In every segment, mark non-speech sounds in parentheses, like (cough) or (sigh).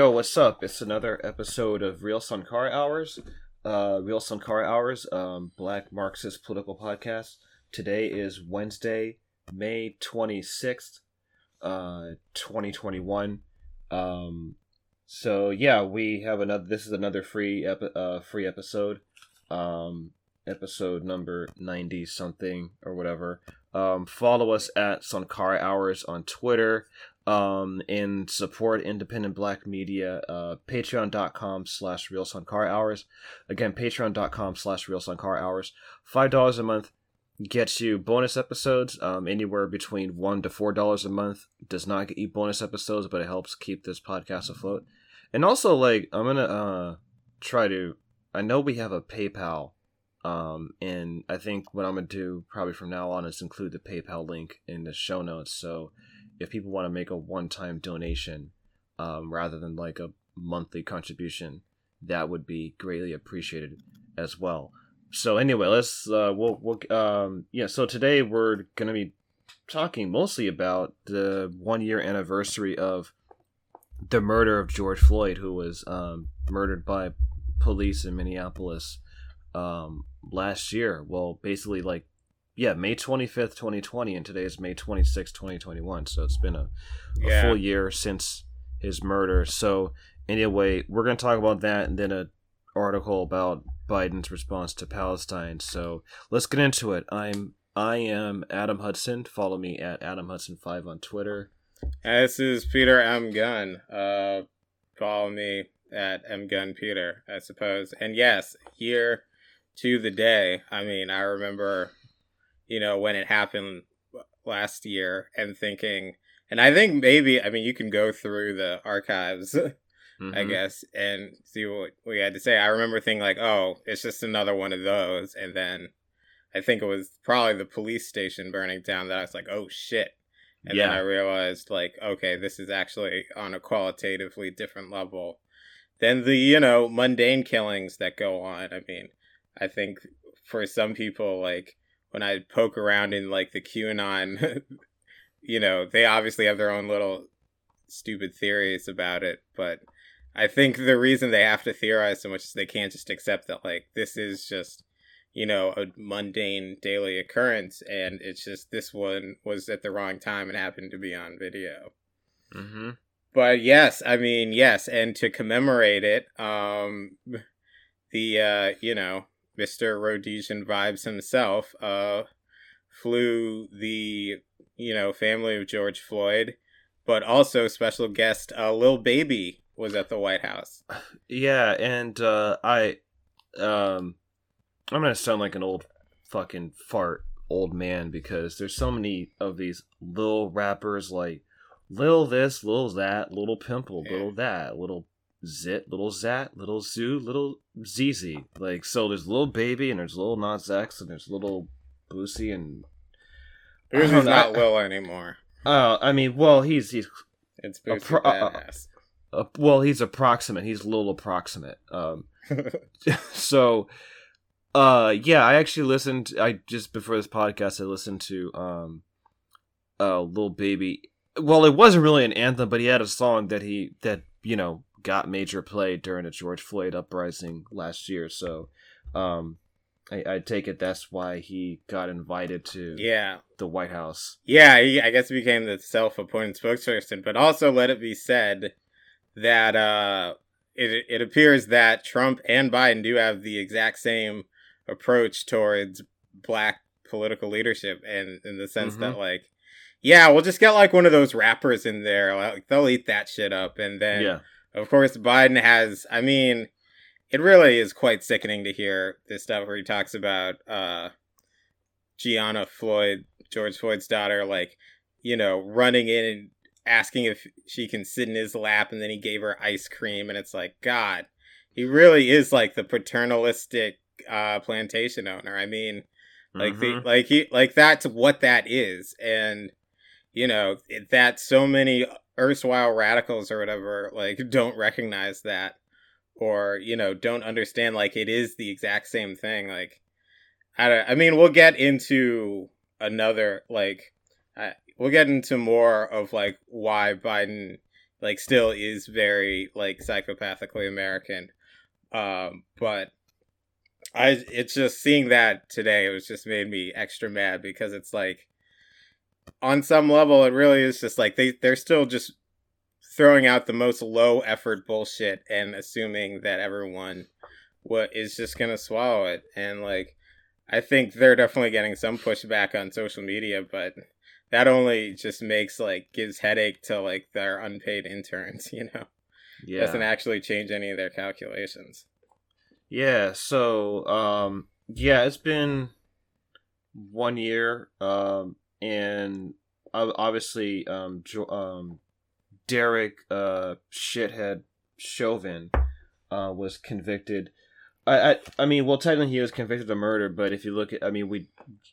Yo, what's up? It's another episode of Real Sankara Hours. Uh, Real Sankara Hours, um, Black Marxist political podcast. Today is Wednesday, May 26th, uh, 2021. Um, so yeah, we have another, this is another free, uh, free episode. Um, episode number 90 something or whatever. Um, follow us at Sankara Hours on Twitter um, and support independent black media, uh, patreon.com slash real Sankara hours. Again, patreon.com slash real Sankara hours. $5 a month gets you bonus episodes, um, anywhere between one to $4 a month. Does not get you bonus episodes, but it helps keep this podcast afloat. And also, like, I'm gonna, uh, try to, I know we have a PayPal, um, and I think what I'm gonna do probably from now on is include the PayPal link in the show notes. So, if people want to make a one-time donation um, rather than like a monthly contribution that would be greatly appreciated as well. So anyway let's uh we'll, we'll um yeah so today we're gonna be talking mostly about the one year anniversary of the murder of george floyd who was um murdered by police in minneapolis um last year. Well basically like yeah, May 25th, 2020, and today is May 26th, 2021. So it's been a, a Yeah. full year since his murder. So anyway, we're going to talk about that and then a article about Biden's response to Palestine. So let's get into it. I'm I am Adam Hudson. Follow me at Adam Hudson 5 on Twitter. This is Peter M. Gunn. Uh, follow me at M. Gunn Peter, I suppose. And yes, year to the day. I mean, I remember, you know, when it happened last year and thinking, and I think maybe, I mean, you can go through the archives, (laughs) I Mhm. guess, and see what we had to say. I remember thinking, like, oh, it's just another one of those. And then I think it was probably the police station burning down that I was like, oh shit. And then I realized, like, okay, this is actually on a qualitatively different level than the, you know, mundane killings that go on. I mean, I think for some people, like, when I poke around in, like, the QAnon, (laughs) you know, they obviously have their own little stupid theories about it, but I think the reason they have to theorize so much is they can't just accept that, like, this is just you know, a mundane daily occurrence, and it's just this one was at the wrong time and happened to be on video. Mhm. But yes, I mean, yes, and to commemorate it, um, (laughs) the uh, you know, Mr. Rhodesian vibes himself, uh, flew the you know family of George Floyd, but also special guest uh, Lil Baby was at the White House. Yeah, and uh, I, um, I'm gonna sound like an old fucking fart old man because there's so many of these little rappers like Lil this, Lil that, Little Pimple, Yeah. Little that, Little Zit, Little Zat, Little Zoo, Little ZZ. Like so, there's little Baby and there's little Nas X and there's Little Boosie and I Who's don't know, not Lil anymore? uh, I mean, well, he's he's It's Boosie pro- uh, Badazz. uh, well, he's approximate. He's little approximate. Um, (laughs) (laughs) so uh yeah i actually listened i just before this podcast i listened to um uh little baby well it wasn't really an anthem but he had a song that he that you know got major play during the george floyd uprising last year so um i, I take it that's why he got invited to yeah. the white house. Yeah, he, I guess he became the self-appointed spokesperson, but also let it be said that uh, it it appears that Trump and Biden do have the exact same approach towards black political leadership, and in the sense that like, yeah, we'll just get like one of those rappers in there, like they'll eat that shit up, and then yeah of course, Biden has. I mean, it really is quite sickening to hear this stuff where he talks about uh, Gianna Floyd, George Floyd's daughter, like you know, running in and asking if she can sit in his lap, and then he gave her ice cream, and it's like, God, he really is like the paternalistic uh, plantation owner. I mean, like Mhm. the like he like that's what that is, and you know it- that so many erstwhile radicals or whatever like (laughs) don't recognize that or you know don't understand like it is the exact same thing like I don't, I mean, we'll get into another like I, we'll get into more of like why Biden like still is very like psychopathically American. Um, but I it's just seeing that today it was just made me extra mad because it's like on some level it really is just like they they're still just throwing out the most low effort bullshit and assuming that everyone what is just gonna swallow it and like I think they're definitely getting some pushback on social media, but that only just makes like gives headache to like their unpaid interns, (laughs) you know. Yeah. Doesn't actually change any of their calculations. Yeah, so um yeah, it's been one year um and obviously um um Derek uh shithead Chauvin uh was convicted I, I, I mean, well, technically he was convicted of murder, but if you look at, I mean, we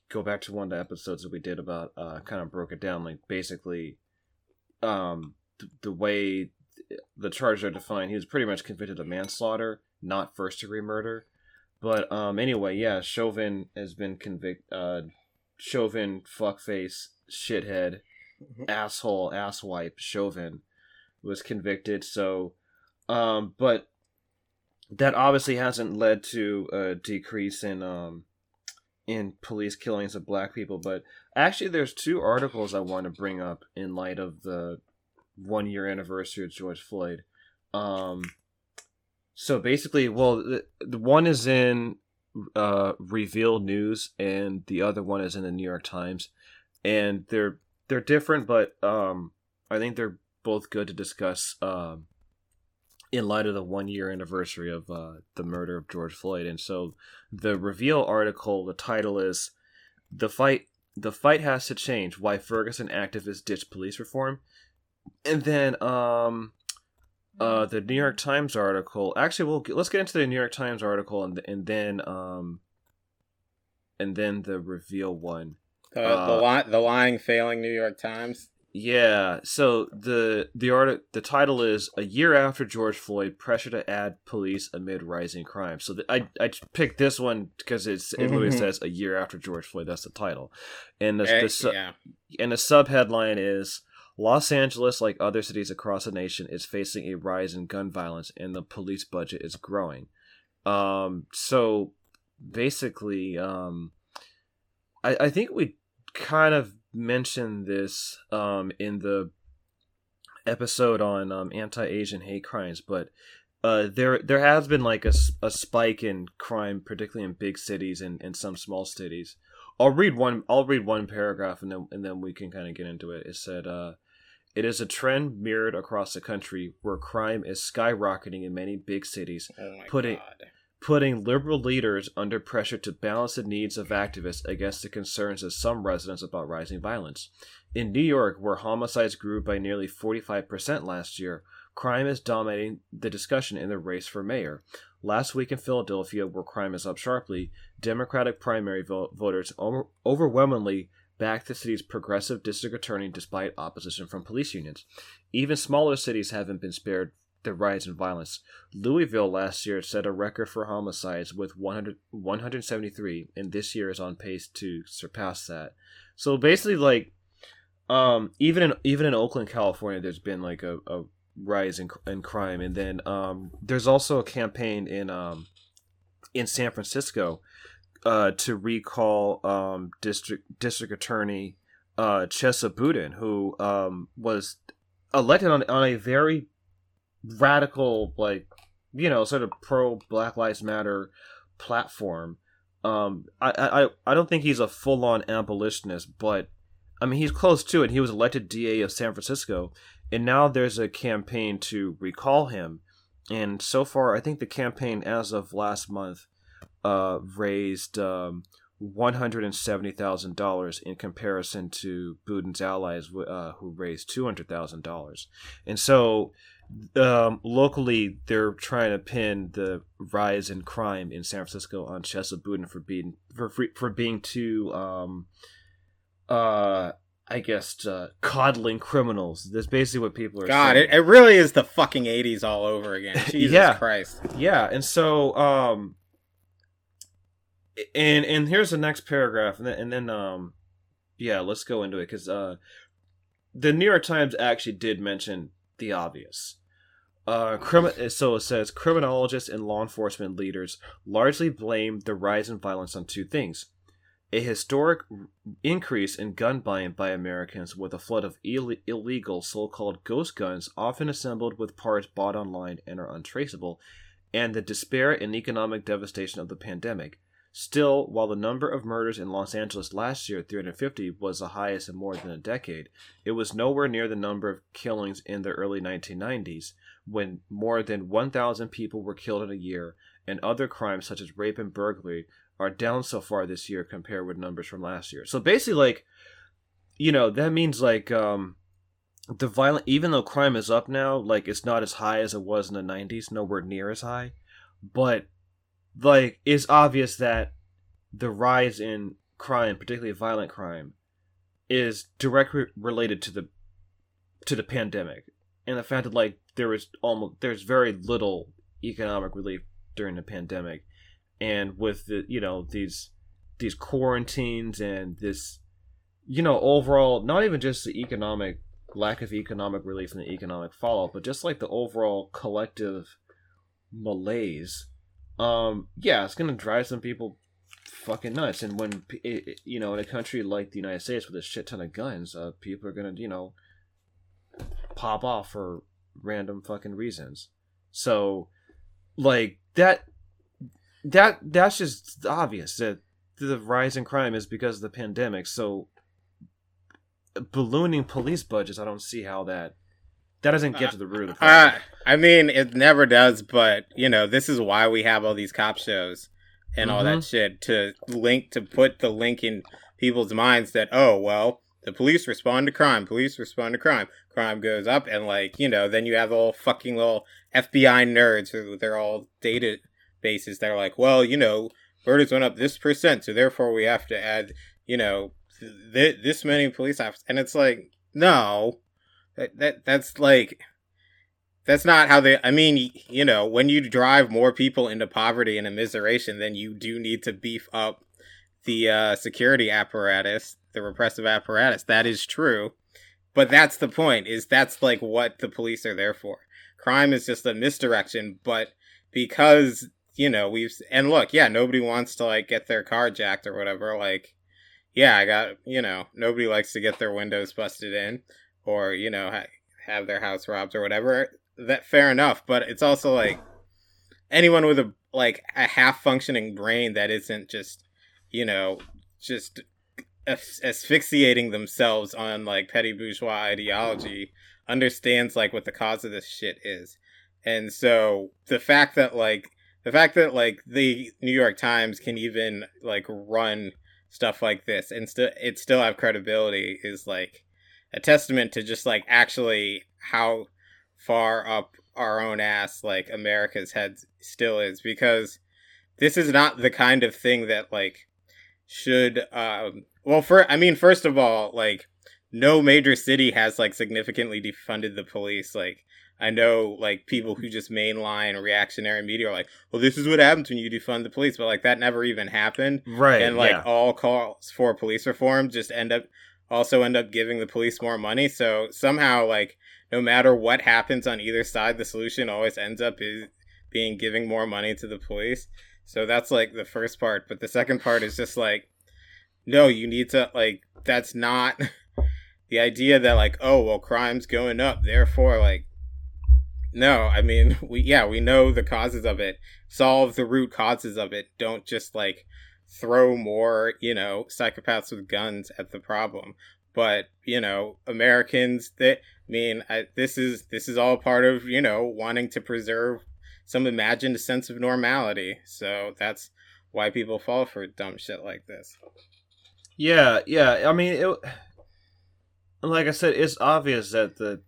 go back to one of the episodes that we did about, uh, kind of broke it down, like basically, um, the, the way the charges are defined, he was pretty much convicted of manslaughter, not first degree murder. But um, anyway, yeah, Chauvin has been convicted. Uh, Chauvin, fuckface, shithead, mm-hmm. asshole, asswipe, Chauvin was convicted. So, um, but that obviously hasn't led to a decrease in um in police killings of black people but actually there's two articles i want to bring up in light of the one year anniversary of george floyd um so basically well the, the one is in uh reveal news and the other one is in the new york times and they're they're different but um i think they're both good to discuss um in light of the one year anniversary of uh, the murder of George Floyd. And so the reveal article, the title is The Fight The Fight Has to Change Why Ferguson Activists Ditch Police Reform. And then um uh the New York Times article. Actually, we'll let's get into the New York Times article and and then um and then the reveal one. The uh, the, li- the lying failing New York Times. Yeah. So the the art the title is a year after George Floyd, pressure to add police amid rising crime. So the, I I picked this one because it's it literally mm-hmm. says a year after George Floyd. That's the title, and the, the eh, su- yeah. and the sub headline is Los Angeles, like other cities across the nation, is facing a rise in gun violence, and the police budget is growing. Um. So basically, um, I I think we kind of mentioned this um, in the episode on um, anti-Asian hate crimes, but uh, there there has been like a, a spike in crime, particularly in big cities and, and some small cities. I'll read one. I'll read one paragraph and then and then we can kind of get into it. It said, uh, "It is a trend mirrored across the country where crime is skyrocketing in many big cities, oh putting God putting liberal leaders under pressure to balance the needs of activists against the concerns of some residents about rising violence. In New York, where homicides grew by nearly 45% last year, crime is dominating the discussion in the race for mayor. Last week in Philadelphia, where crime is up sharply, Democratic primary vo- voters over- overwhelmingly backed the city's progressive district attorney despite opposition from police unions. Even smaller cities haven't been spared the rise in violence. Louisville last year set a record for homicides with 100, 173, and this year is on pace to surpass that. So basically, like, um, even in even in Oakland, California, there's been like a, a rise in, in crime, and then um, there's also a campaign in um, in San Francisco uh, to recall um, district district attorney uh, Chesa Boudin, who um, was elected on on a very radical like you know sort of pro Black Lives Matter platform. Um, I I I don't think he's a full on abolitionist, but I mean he's close to it. He was elected DA of San Francisco, and now there's a campaign to recall him. And so far, I think the campaign as of last month uh, raised um, one hundred and seventy thousand dollars in comparison to Boudin's allies, uh, who raised two hundred thousand dollars. And so um, locally they're trying to pin the rise in crime in San Francisco on Chesa Boudin for being for for being too um, uh I guess uh, coddling criminals. That's basically what people are God, saying. it, it really is the fucking 80s all over again. (laughs) Jesus yeah. Christ. Yeah, and so um and and here's the next paragraph, and then, and then um, yeah, let's go into it because uh, the New York Times actually did mention the obvious. Uh, so it says criminologists and law enforcement leaders largely blame the rise in violence on two things: a historic increase in gun buying by Americans with a flood of Ill- illegal so-called ghost guns, often assembled with parts bought online and are untraceable, and the despair and economic devastation of the pandemic. Still, while the number of murders in Los Angeles last year, 350, was the highest in more than a decade, it was nowhere near the number of killings in the early 1990s, when more than 1,000 people were killed in a year, and other crimes such as rape and burglary are down so far this year compared with numbers from last year. So basically, like, you know, that means like um, the violent, even though crime is up now, like it's not as high as it was in the 90s, nowhere near as high, but like it's obvious that the rise in crime, particularly violent crime, is directly related to the to the pandemic. And the fact that like there was almost there's very little economic relief during the pandemic. And with the you know these these quarantines and this you know overall not even just the economic lack of economic relief and the economic fallout but just like the overall collective malaise um yeah it's gonna drive some people fucking nuts. And when you know in a country like the united states with a shit ton of guns uh people are gonna you know pop off for random fucking reasons. So like that that that's just obvious that the rise in crime is because of the pandemic. So ballooning police budgets i don't see how that that doesn't get to the root of the problem. Uh, I mean, it never does, but you know, this is why we have all these cop shows and mm-hmm. all that mm-hmm. shit to link to put the link in people's minds that oh well, the police respond to crime, police respond to crime, crime goes up, and like you know, then you have all fucking little FBI nerds who they're all databases that are like, well, you know, murders went up this percent, so therefore we have to add, you know, th- this many police officers, and it's like no that, that that's like that's not how they i mean you know when you drive more people into poverty and immiseration then you do need to beef up the uh, security apparatus the repressive apparatus. That is true. But that's the point is that's like what the police are there for. Crime is just a misdirection but because you know we've and look yeah nobody wants to like get their car jacked or whatever like yeah i got you know nobody likes to get their windows busted in or you know ha- have their house robbed or whatever that fair enough but it's also like anyone with a like a half functioning brain that isn't just you know just as- asphyxiating themselves on like petty bourgeois ideology understands like what the cause of this shit is. And so the fact that like the fact that like the new york times can even like run stuff like this and still it still have credibility is like a testament to just like actually how far up our own ass like America's head still is because this is not the kind of thing that like should um well for I mean first of all like no major city has like significantly defunded the police like I know like people who just mainline reactionary media are like, well, this is what happens when you defund the police, but like that never even happened, right? And like yeah. all calls for police reform just end up also end up giving the police more money. So somehow, like, no matter what happens on either side, the solution always ends up is being giving more money to the police. So that's like the first part. But the second part is just like, no, you need to, like, that's not (laughs) the idea that, like, oh, well, crime's going up. Therefore, like, no, I mean, (laughs) we, yeah, we know the causes of it. Solve the root causes of it. Don't just, like, throw more, you know, psychopaths with guns at the problem. But you know, Americans that I mean, I, this is this is all part of you know wanting to preserve some imagined sense of normality. So that's why people fall for dumb shit like this. Yeah, yeah. I mean, it, like I said, it's obvious that the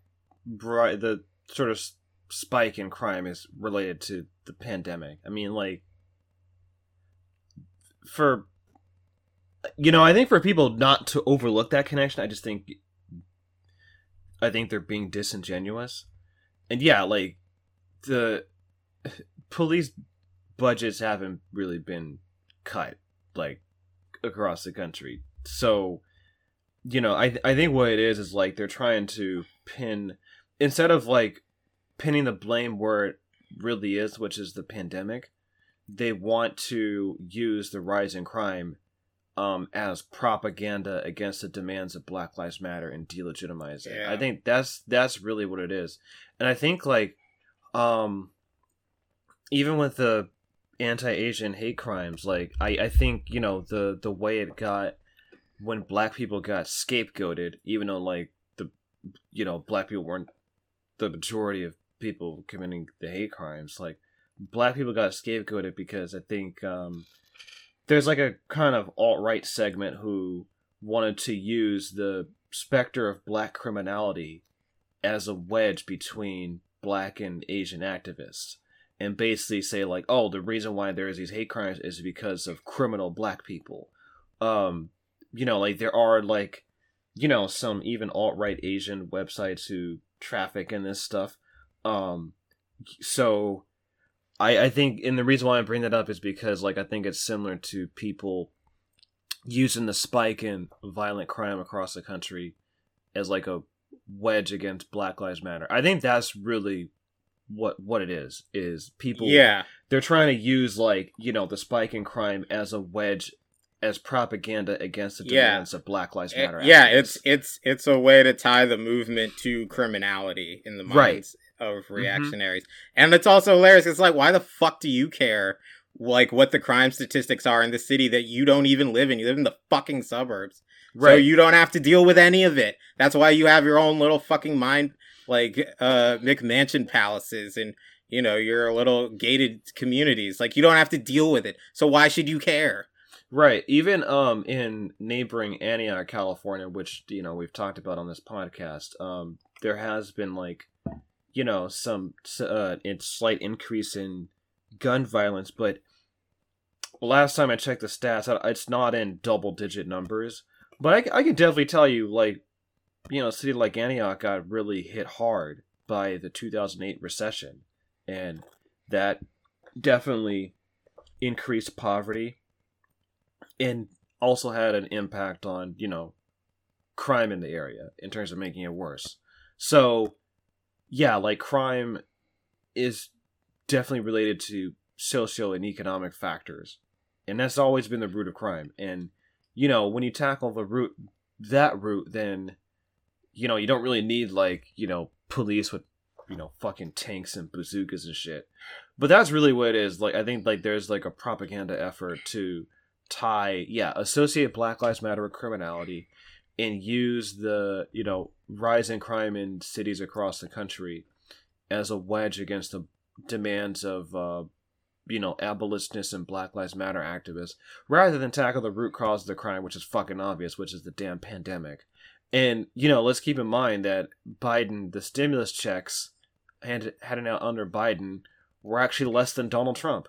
the sort of spike in crime is related to the pandemic. I mean, like for you know, I think for people not to overlook that connection, I just think I think they're being disingenuous. And yeah, like the (laughs) police budgets haven't really been cut like across the country. So, you know, I I think what it is is like they're trying to pin instead of like pinning the blame where it really is, which is the pandemic. They want to use the rise in crime um, as propaganda against the demands of Black Lives Matter and delegitimize it. Yeah. I think that's that's really what it is, and I think like, um, even with the anti-Asian hate crimes, like I I think you know the the way it got when black people got scapegoated, even though like the you know black people weren't the majority of people committing the hate crimes, like black people got scapegoated because I think um there's like a kind of alt right segment who wanted to use the specter of black criminality as a wedge between black and Asian activists. And basically say like, oh, the reason why there's these hate crimes is because of criminal black people. Um, you know, like there are like, you know, some even alt right Asian websites who traffic in this stuff. Um, so I, I think, and the reason why I bring that up is because, like, I think it's similar to people using the spike in violent crime across the country as like a wedge against Black Lives Matter. I think that's really what what it is. Is people Yeah. they're trying to use like you know the spike in crime as a wedge as propaganda against the Yeah. demands of Black Lives Matter. yeah, it's it's it's a way to tie the movement to criminality in the minds Right. Of reactionaries, and it's also hilarious. It's like, why the fuck do you care? Like what the crime statistics are in the city that you don't even live in. You live in the fucking suburbs, so right. you don't have to deal with any of it. That's why you have your own little fucking mind, like uh McMansion palaces and you know your little gated communities. Like you don't have to deal with it. So why should you care? Right. Even um in neighboring Antioch, California, which you know we've talked about on this podcast, um there has been like you know some uh slight increase in gun violence, but last time I checked the stats, it's not in double digit numbers. But I can definitely tell you, like, you know, a city like Antioch got really hit hard by the 2008 recession, and that definitely increased poverty and also had an impact on you know crime in the area in terms of making it worse so yeah like crime is definitely related to socio and economic factors and that's always been the root of crime and you know when you tackle the root that root then you know you don't really need like you know police with you know fucking tanks and bazookas and shit but that's really what it is like i think like there's like a propaganda effort to tie yeah associate black lives matter with criminality and use the you know rise in crime in cities across the country as a wedge against the demands of uh you know abolitionists and black lives matter activists rather than tackle the root cause of the crime which is fucking obvious which is the damn pandemic and you know let's keep in mind that biden the stimulus checks hand, handed out under biden were actually less than donald trump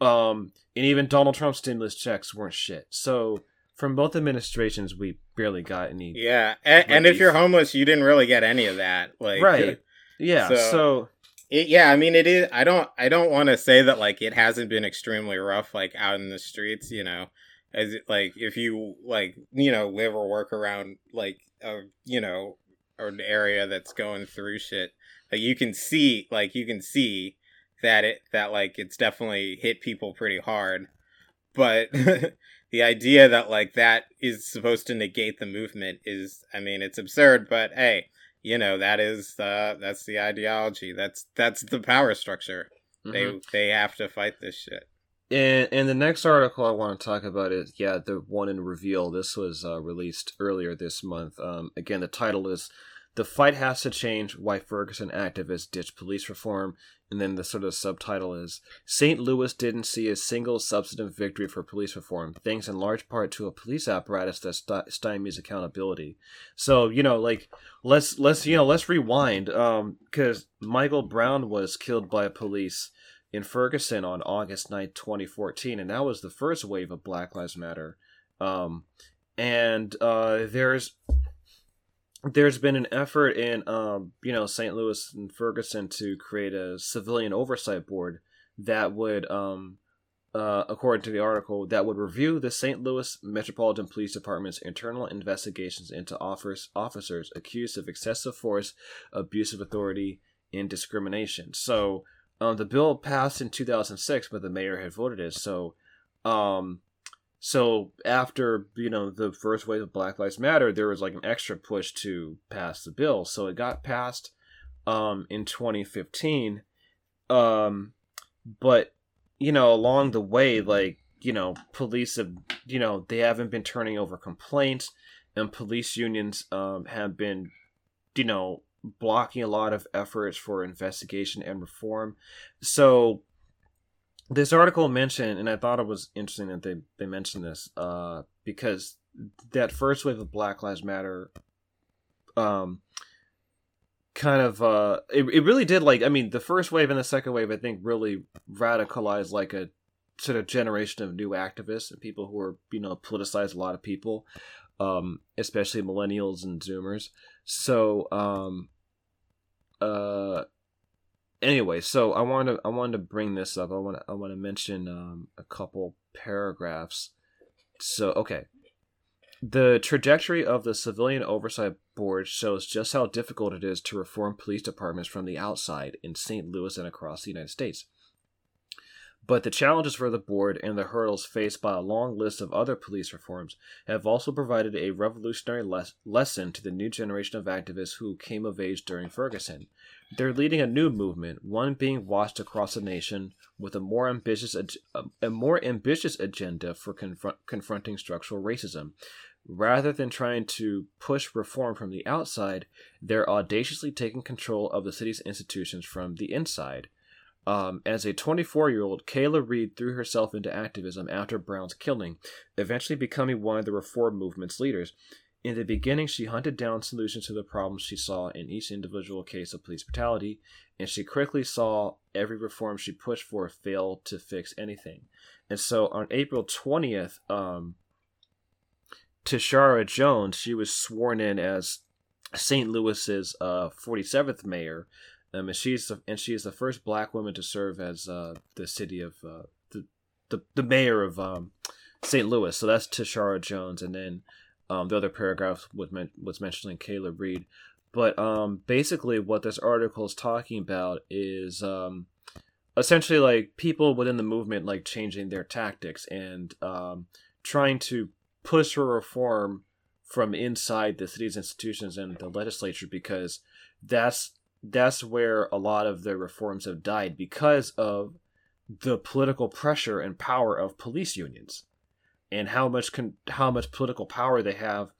um, and even Donald Trump's stimulus checks weren't shit. So from both administrations, we barely got any. Yeah, and, and if you're homeless, you didn't really get any of that. Like, Right. Uh, yeah. So- So, It, yeah, I mean, it is. I don't. I don't want to say that like it hasn't been extremely rough, like out in the streets. You know, as like if you like you know live or work around like a you know an area that's going through shit, like you can see, like you can see that it that like it's definitely hit people pretty hard. But (laughs) the idea that like that is supposed to negate the movement is, I mean, it's absurd. But hey, you know that is uh that's the ideology that's that's the power structure mhm. they they have to fight this shit and and the next article I want to talk about is yeah the one in Reveal. This was uh, released earlier this month. Um, again, the title is "The Fight Has to Change: Why Ferguson Activists Ditch Police Reform." And then the sort of subtitle is St. Louis didn't see a single substantive victory for police reform, thanks in large part to a police apparatus that st- stymies accountability. So, you know, like let's let's you know, let's rewind um cuz Michael Brown was killed by police in Ferguson on August 9th, 2014, and that was the first wave of Black Lives Matter. Um and uh there's there's been an effort in um, you know St. Louis and Ferguson to create a civilian oversight board that would um, uh, according to the article, that would review the St. Louis Metropolitan Police Department's internal investigations into offers, officers accused of excessive force, abuse of authority, and discrimination. So, um, the bill passed in 2006, but the mayor had voted it. So, um, so after you know the first wave of Black Lives Matter, there was like an extra push to pass the bill. So it got passed um, in 2015. Um, but you know, along the way, like you know, police have you know they haven't been turning over complaints, and police unions um, have been you know blocking a lot of efforts for investigation and reform. So this article mentioned, and I thought it was interesting that they they mentioned this, uh, because that first wave of Black Lives Matter, um, kind of uh, it it really did like I mean the first wave and the second wave I think really radicalized like a sort of generation of new activists and people who are you know politicized a lot of people, um, especially millennials and Zoomers. So um, uh anyway, so I wanted to I wanted to bring this up. I want to I want to mention um, a couple paragraphs. So okay, the trajectory of the Civilian Oversight Board shows just how difficult it is to reform police departments from the outside in St. Louis and across the United States. But the challenges for the board and the hurdles faced by a long list of other police reforms have also provided a revolutionary les- lesson to the new generation of activists who came of age during Ferguson. They're leading a new movement, one being watched across the nation with a more ambitious ag- a more ambitious agenda for confront- confronting structural racism. Rather than trying to push reform from the outside, they're audaciously taking control of the city's institutions from the inside. Um, as a 24 year old, Kayla Reed threw herself into activism after Brown's killing, eventually becoming one of the reform movement's leaders. In the beginning, she hunted down solutions to the problems she saw in each individual case of police brutality, and she quickly saw every reform she pushed for fail to fix anything. And so on April 20th, um, Tishaura Jones, she was sworn in as St. Louis's uh, 47th mayor, um, and she's the, and she is the first black woman to serve as uh, the city of uh, the, the the mayor of um, St. Louis. So that's Tishaura Jones, and then um, the other paragraph was men- was mentioning Kayla Reed. But um, basically, what this article is talking about is um, essentially like people within the movement like changing their tactics and um, trying to push for reform from inside the city's institutions and the legislature because that's that's where a lot of the reforms have died because of the political pressure and power of police unions and how much con- how much political power they have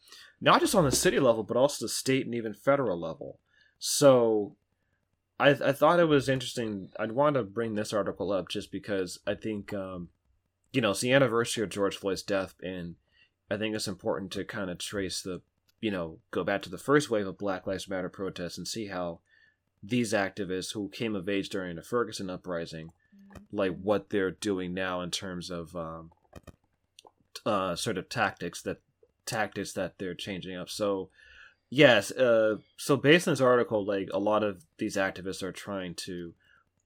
not just on the city level but also the state and even federal level. So i i thought it was interesting i'd want to bring this article up just because i think um you know it's the anniversary of george floyd's death and i think it's important to kind of trace the you know go back to the first wave of black lives matter protests and see how these activists who came of age during the Ferguson uprising, like what they're doing now in terms of um, uh, sort of tactics that tactics that they're changing up. So yes, uh, so based on this article, like a lot of these activists are trying to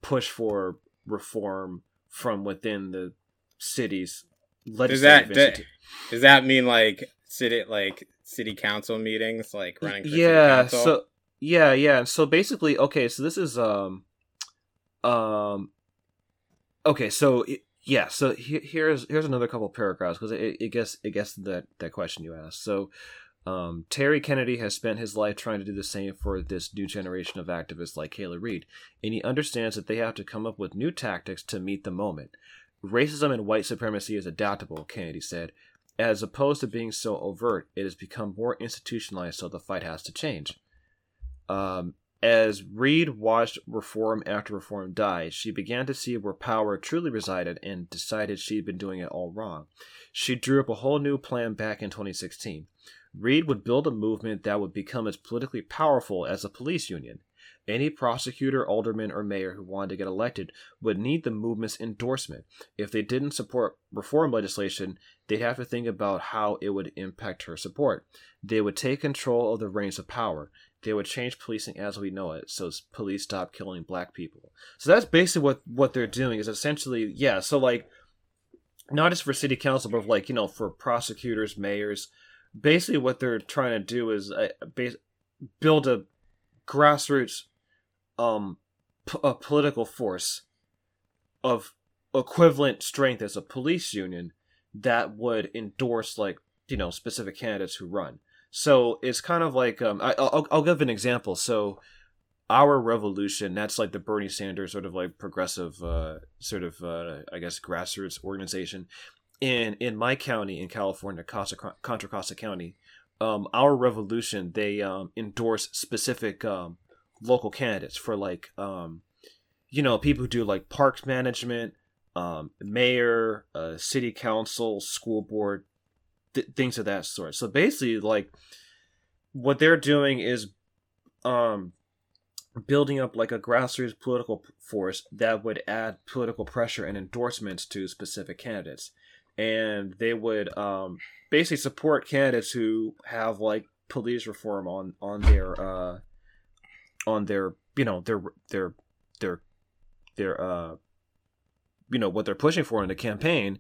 push for reform from within the city's does that does, does that mean like city like city council meetings like running yeah so yeah, yeah. So basically, okay, so this is um um okay, so yeah, so here's here's another couple paragraphs because it, it gets it gets that that question you asked. So um, Terry Kennedy has spent his life trying to do the same for this new generation of activists like Kayla Reed, and he understands that they have to come up with new tactics to meet the moment. Racism and white supremacy is adaptable, Kennedy said. As opposed to being so overt, it has become more institutionalized, so the fight has to change. Um, as Reed watched reform after reform die, she began to see where power truly resided and decided she'd been doing it all wrong. She drew up a whole new plan back in 2016. Reed would build a movement that would become as politically powerful as a police union. Any prosecutor, alderman, or mayor who wanted to get elected would need the movement's endorsement. If they didn't support reform legislation, they'd have to think about how it would impact her support. They would take control of the reins of power they would change policing as we know it so police stop killing black people so that's basically what what they're doing is essentially yeah so like not just for city council, but like you know for prosecutors, mayors. Basically, what they're trying to do is uh, base, build a grassroots, um, p- a political force of equivalent strength as a police union that would endorse like you know specific candidates who run. So it's kind of like um, I, will I'll give an example. So our revolution that's like the bernie sanders sort of like progressive uh, sort of uh, i guess grassroots organization in in my county in california contra, contra costa county um, our revolution they um, endorse specific um, local candidates for like um, you know people who do like parks management um, mayor uh, city council school board th- things of that sort. So basically like what they're doing is um building up like a grassroots political force that would add political pressure and endorsements to specific candidates. And they would um, basically support candidates who have like police reform on on their uh on their you know their their their their uh you know what they're pushing for in the campaign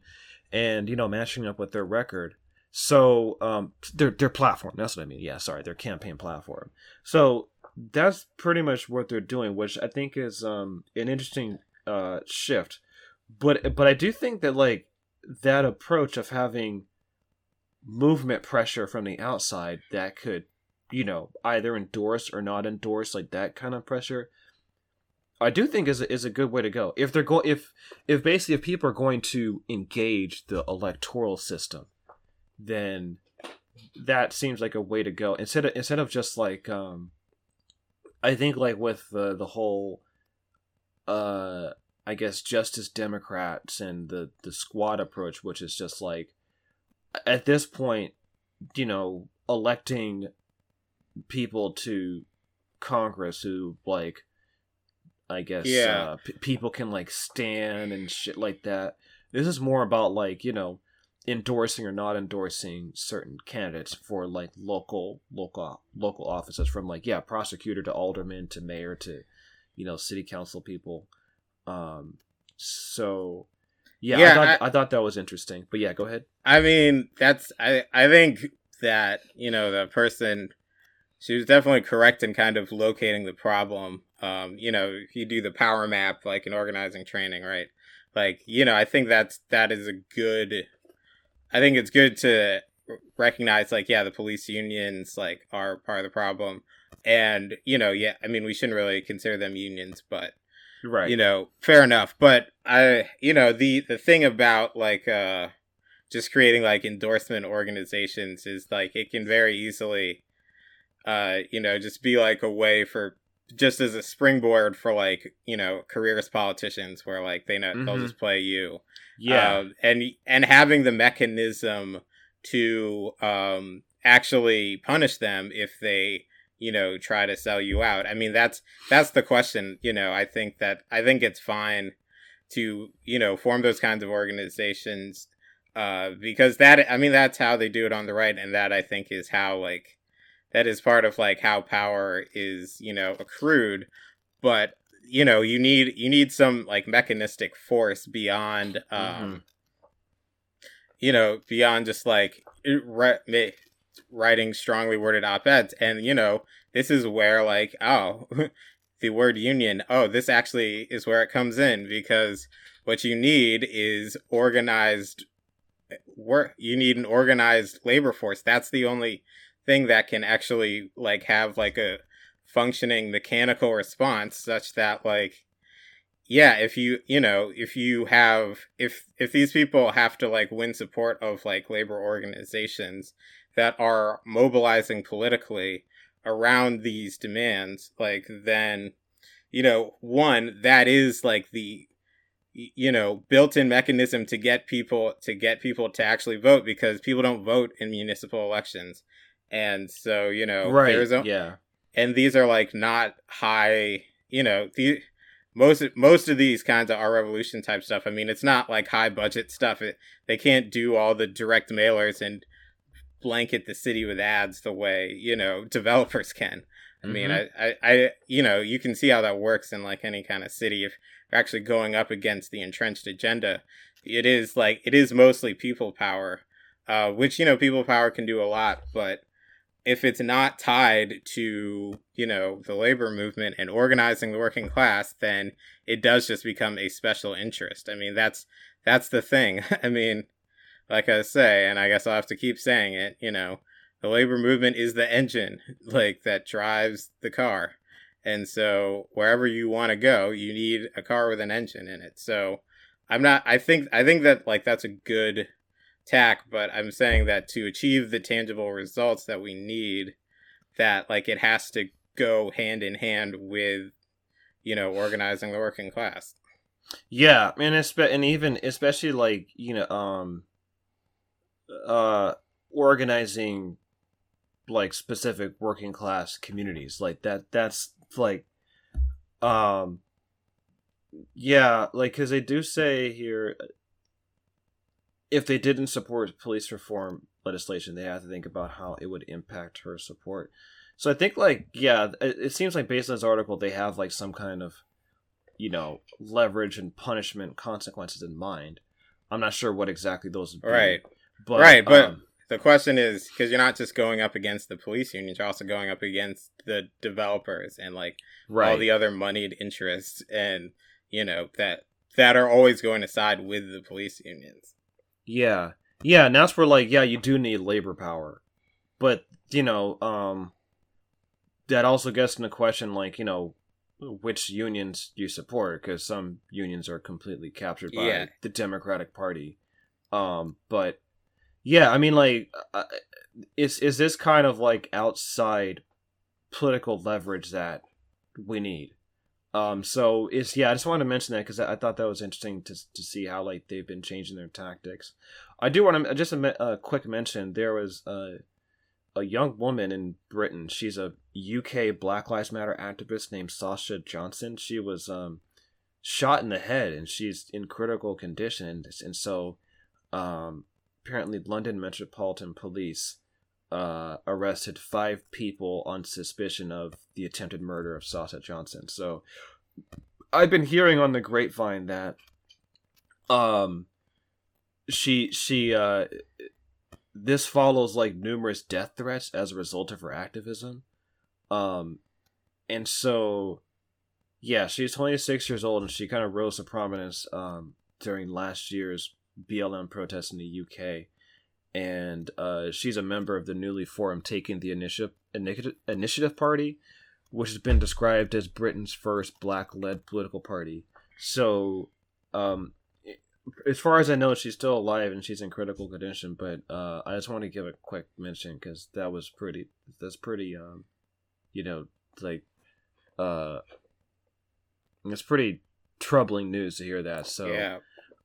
and you know matching up with their record so um their their platform that's what i mean. Yeah sorry their campaign platform. So that's pretty much what they're doing, which I think is um, an interesting uh, shift. But but I do think that like that approach of having movement pressure from the outside that could you know either endorse or not endorse like that kind of pressure i do think is a, is a good way to go. If they're going if if basically if people are going to engage the electoral system then that seems like a way to go instead of instead of just like um I think like with the the whole uh I guess Justice Democrats and the the squad approach, which is just like at this point, you know, electing people to Congress who like I guess yeah. uh, p- people can like stand and shit like that. This is more about like you know endorsing or not endorsing certain candidates for like local local local offices from like yeah prosecutor to alderman to mayor to you know city council people. Um so yeah, yeah I, thought, I, I thought that was interesting. But yeah go ahead. I mean that's i i think that you know the person she was definitely correct in kind of locating the problem. Um you know you do the power map like in organizing training right? Like you know i think that's that is a good I think it's good to recognize like yeah the police unions like are part of the problem. And you know yeah i mean we shouldn't really consider them unions but right. you know fair enough. But i you know the the thing about like uh just creating like endorsement organizations is like it can very easily uh you know just be like a way for just as a springboard for like you know careers politicians where like they know mm-hmm. they'll just play you. Yeah. Um, and and having the mechanism to um actually punish them if they you know try to sell you out. I mean that's that's the question you know i think that i think it's fine to you know form those kinds of organizations uh because that i mean that's how they do it on the right and that i think is how like that is part of like how power is you know accrued but you know you need you need some like mechanistic force beyond um mm-hmm. you know beyond just like writing strongly worded op-eds and you know this is where like oh (laughs) the word union oh this actually is where it comes in because what you need is organized work you need an organized labor force that's the only thing that can actually like have like a functioning mechanical response such that like yeah if you you know if you have if if these people have to like win support of like labor organizations that are mobilizing politically around these demands like then you know one that is like the you know built-in mechanism to get people to get people to actually vote because people don't vote in municipal elections and so you know right there's a, yeah. and these are like not high you know the most most of these kinds of our revolution type stuff i mean it's not like high budget stuff. It, they can't do all the direct mailers and blanket the city with ads the way you know (laughs) developers can. I mm-hmm. mean I, I i you know you can see how that works in like any kind of city. If you're actually going up against the entrenched agenda it is like it is mostly people power, uh, which you know people power can do a lot, but if it's not tied to you know the labor movement and organizing the working class, then it does just become a special interest. I mean that's that's the thing. (laughs) I mean, like I say, and I guess I'll have to keep saying it. You know, the labor movement is the engine (laughs) like that drives the car and so wherever you want to go you need a car with an engine in it so i'm not i think i think that like that's a good tack but i'm saying that to achieve the tangible results that we need that like it has to go hand in hand with you know organizing the working class. Yeah and espe- and even especially like you know um uh organizing like specific working class communities like that that's like um yeah like because they do say here if they didn't support police reform legislation they have to think about how it would impact her support. So i think like yeah it, it seems like based on this article they have like some kind of you know leverage and punishment consequences in mind. I'm not sure what exactly those would be right. but right but um, the question is because you're not just going up against the police unions you're also going up against the developers and like right. all the other moneyed interests and you know that that are always going to side with the police unions Yeah. Yeah, and that's where like yeah, you do need labor power. But, you know, um that also gets into the question like, you know, which unions you support because some unions are completely captured by Yeah. the Democratic Party. Um but yeah, I mean like uh, is is this kind of like outside political leverage that we need? Um, so it's yeah, I just wanted to mention that because I, I thought that was interesting to to see how like they've been changing their tactics. I do want to just a, a quick mention. There was a a young woman in Britain. She's a UK Black Lives Matter activist named Sasha Johnson. She was um shot in the head and she's in critical condition and, and so um apparently London Metropolitan Police uh arrested five people on suspicion of the attempted murder of Sasha Johnson. So I've been hearing on the grapevine that um she she uh this follows like numerous death threats as a result of her activism. Um and so yeah, she's 26 years old and she kind of rose to prominence um during last year's BLM protests in the UK. And uh, she's a member of the newly formed Taking the Initiative, Initiative Party, which has been described as Britain's first black-led political party. So, um, as far as I know, she's still alive and she's in critical condition. But uh, I just want to give a quick mention because that was pretty. That's pretty. Um, you know, like, uh, it's pretty troubling news to hear that. So yeah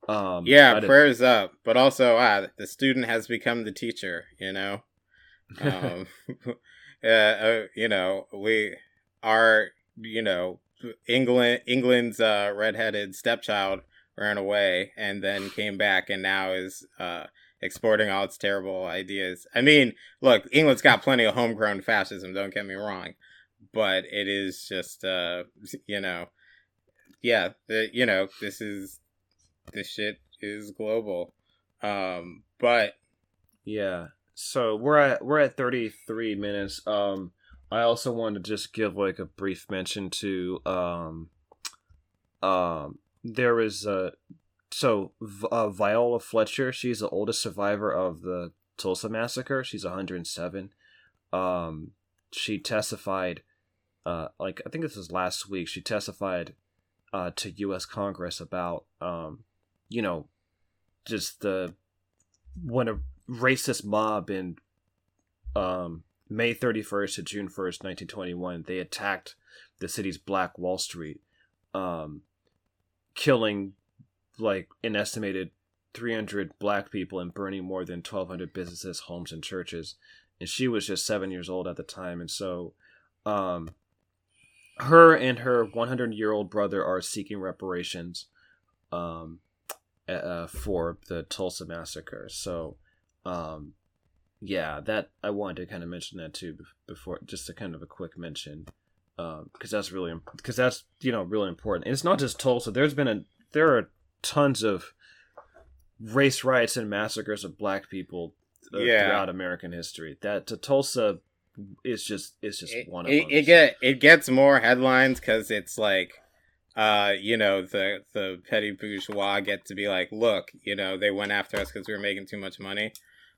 um, yeah prayers up but also ah, the student has become the teacher you know? (laughs) Um (laughs) uh, uh, you know we are you know england england's uh redheaded stepchild ran away and then came back and now is uh exporting all its terrible ideas. I mean look england's got plenty of homegrown fascism don't get me wrong but it is just uh you know yeah the, you know this is this shit is global um but Yeah. So we're at we're at 33 minutes. Um I also wanted to just give like a brief mention to um um there is uh so uh, Viola Fletcher, she's the oldest survivor of the Tulsa massacre. She's 107. Um she testified uh like I think this was last week. She testified uh to US Congress about um you know just the when a racist mob in um, May 31st to June 1st, 1921, they attacked the city's Black Wall Street, um, killing like an estimated 300 black people and burning more than 1,200 businesses, homes, and churches. And she was just seven years old at the time. And so um, her and her 100 year old brother are seeking reparations um, uh, for the Tulsa massacre. So, um, yeah, that I wanted to kind of mention that too before, just a kind of a quick mention, because that's really because that's you know really important. And it's not just Tulsa. There's been a there are tons of race riots and massacres of black people uh, Yeah. throughout American history. That to Tulsa is just is just it, one of it, them. it get it gets more headlines because it's like uh you know the the petty bourgeois get to be like look you know they went after us because we were making too much money.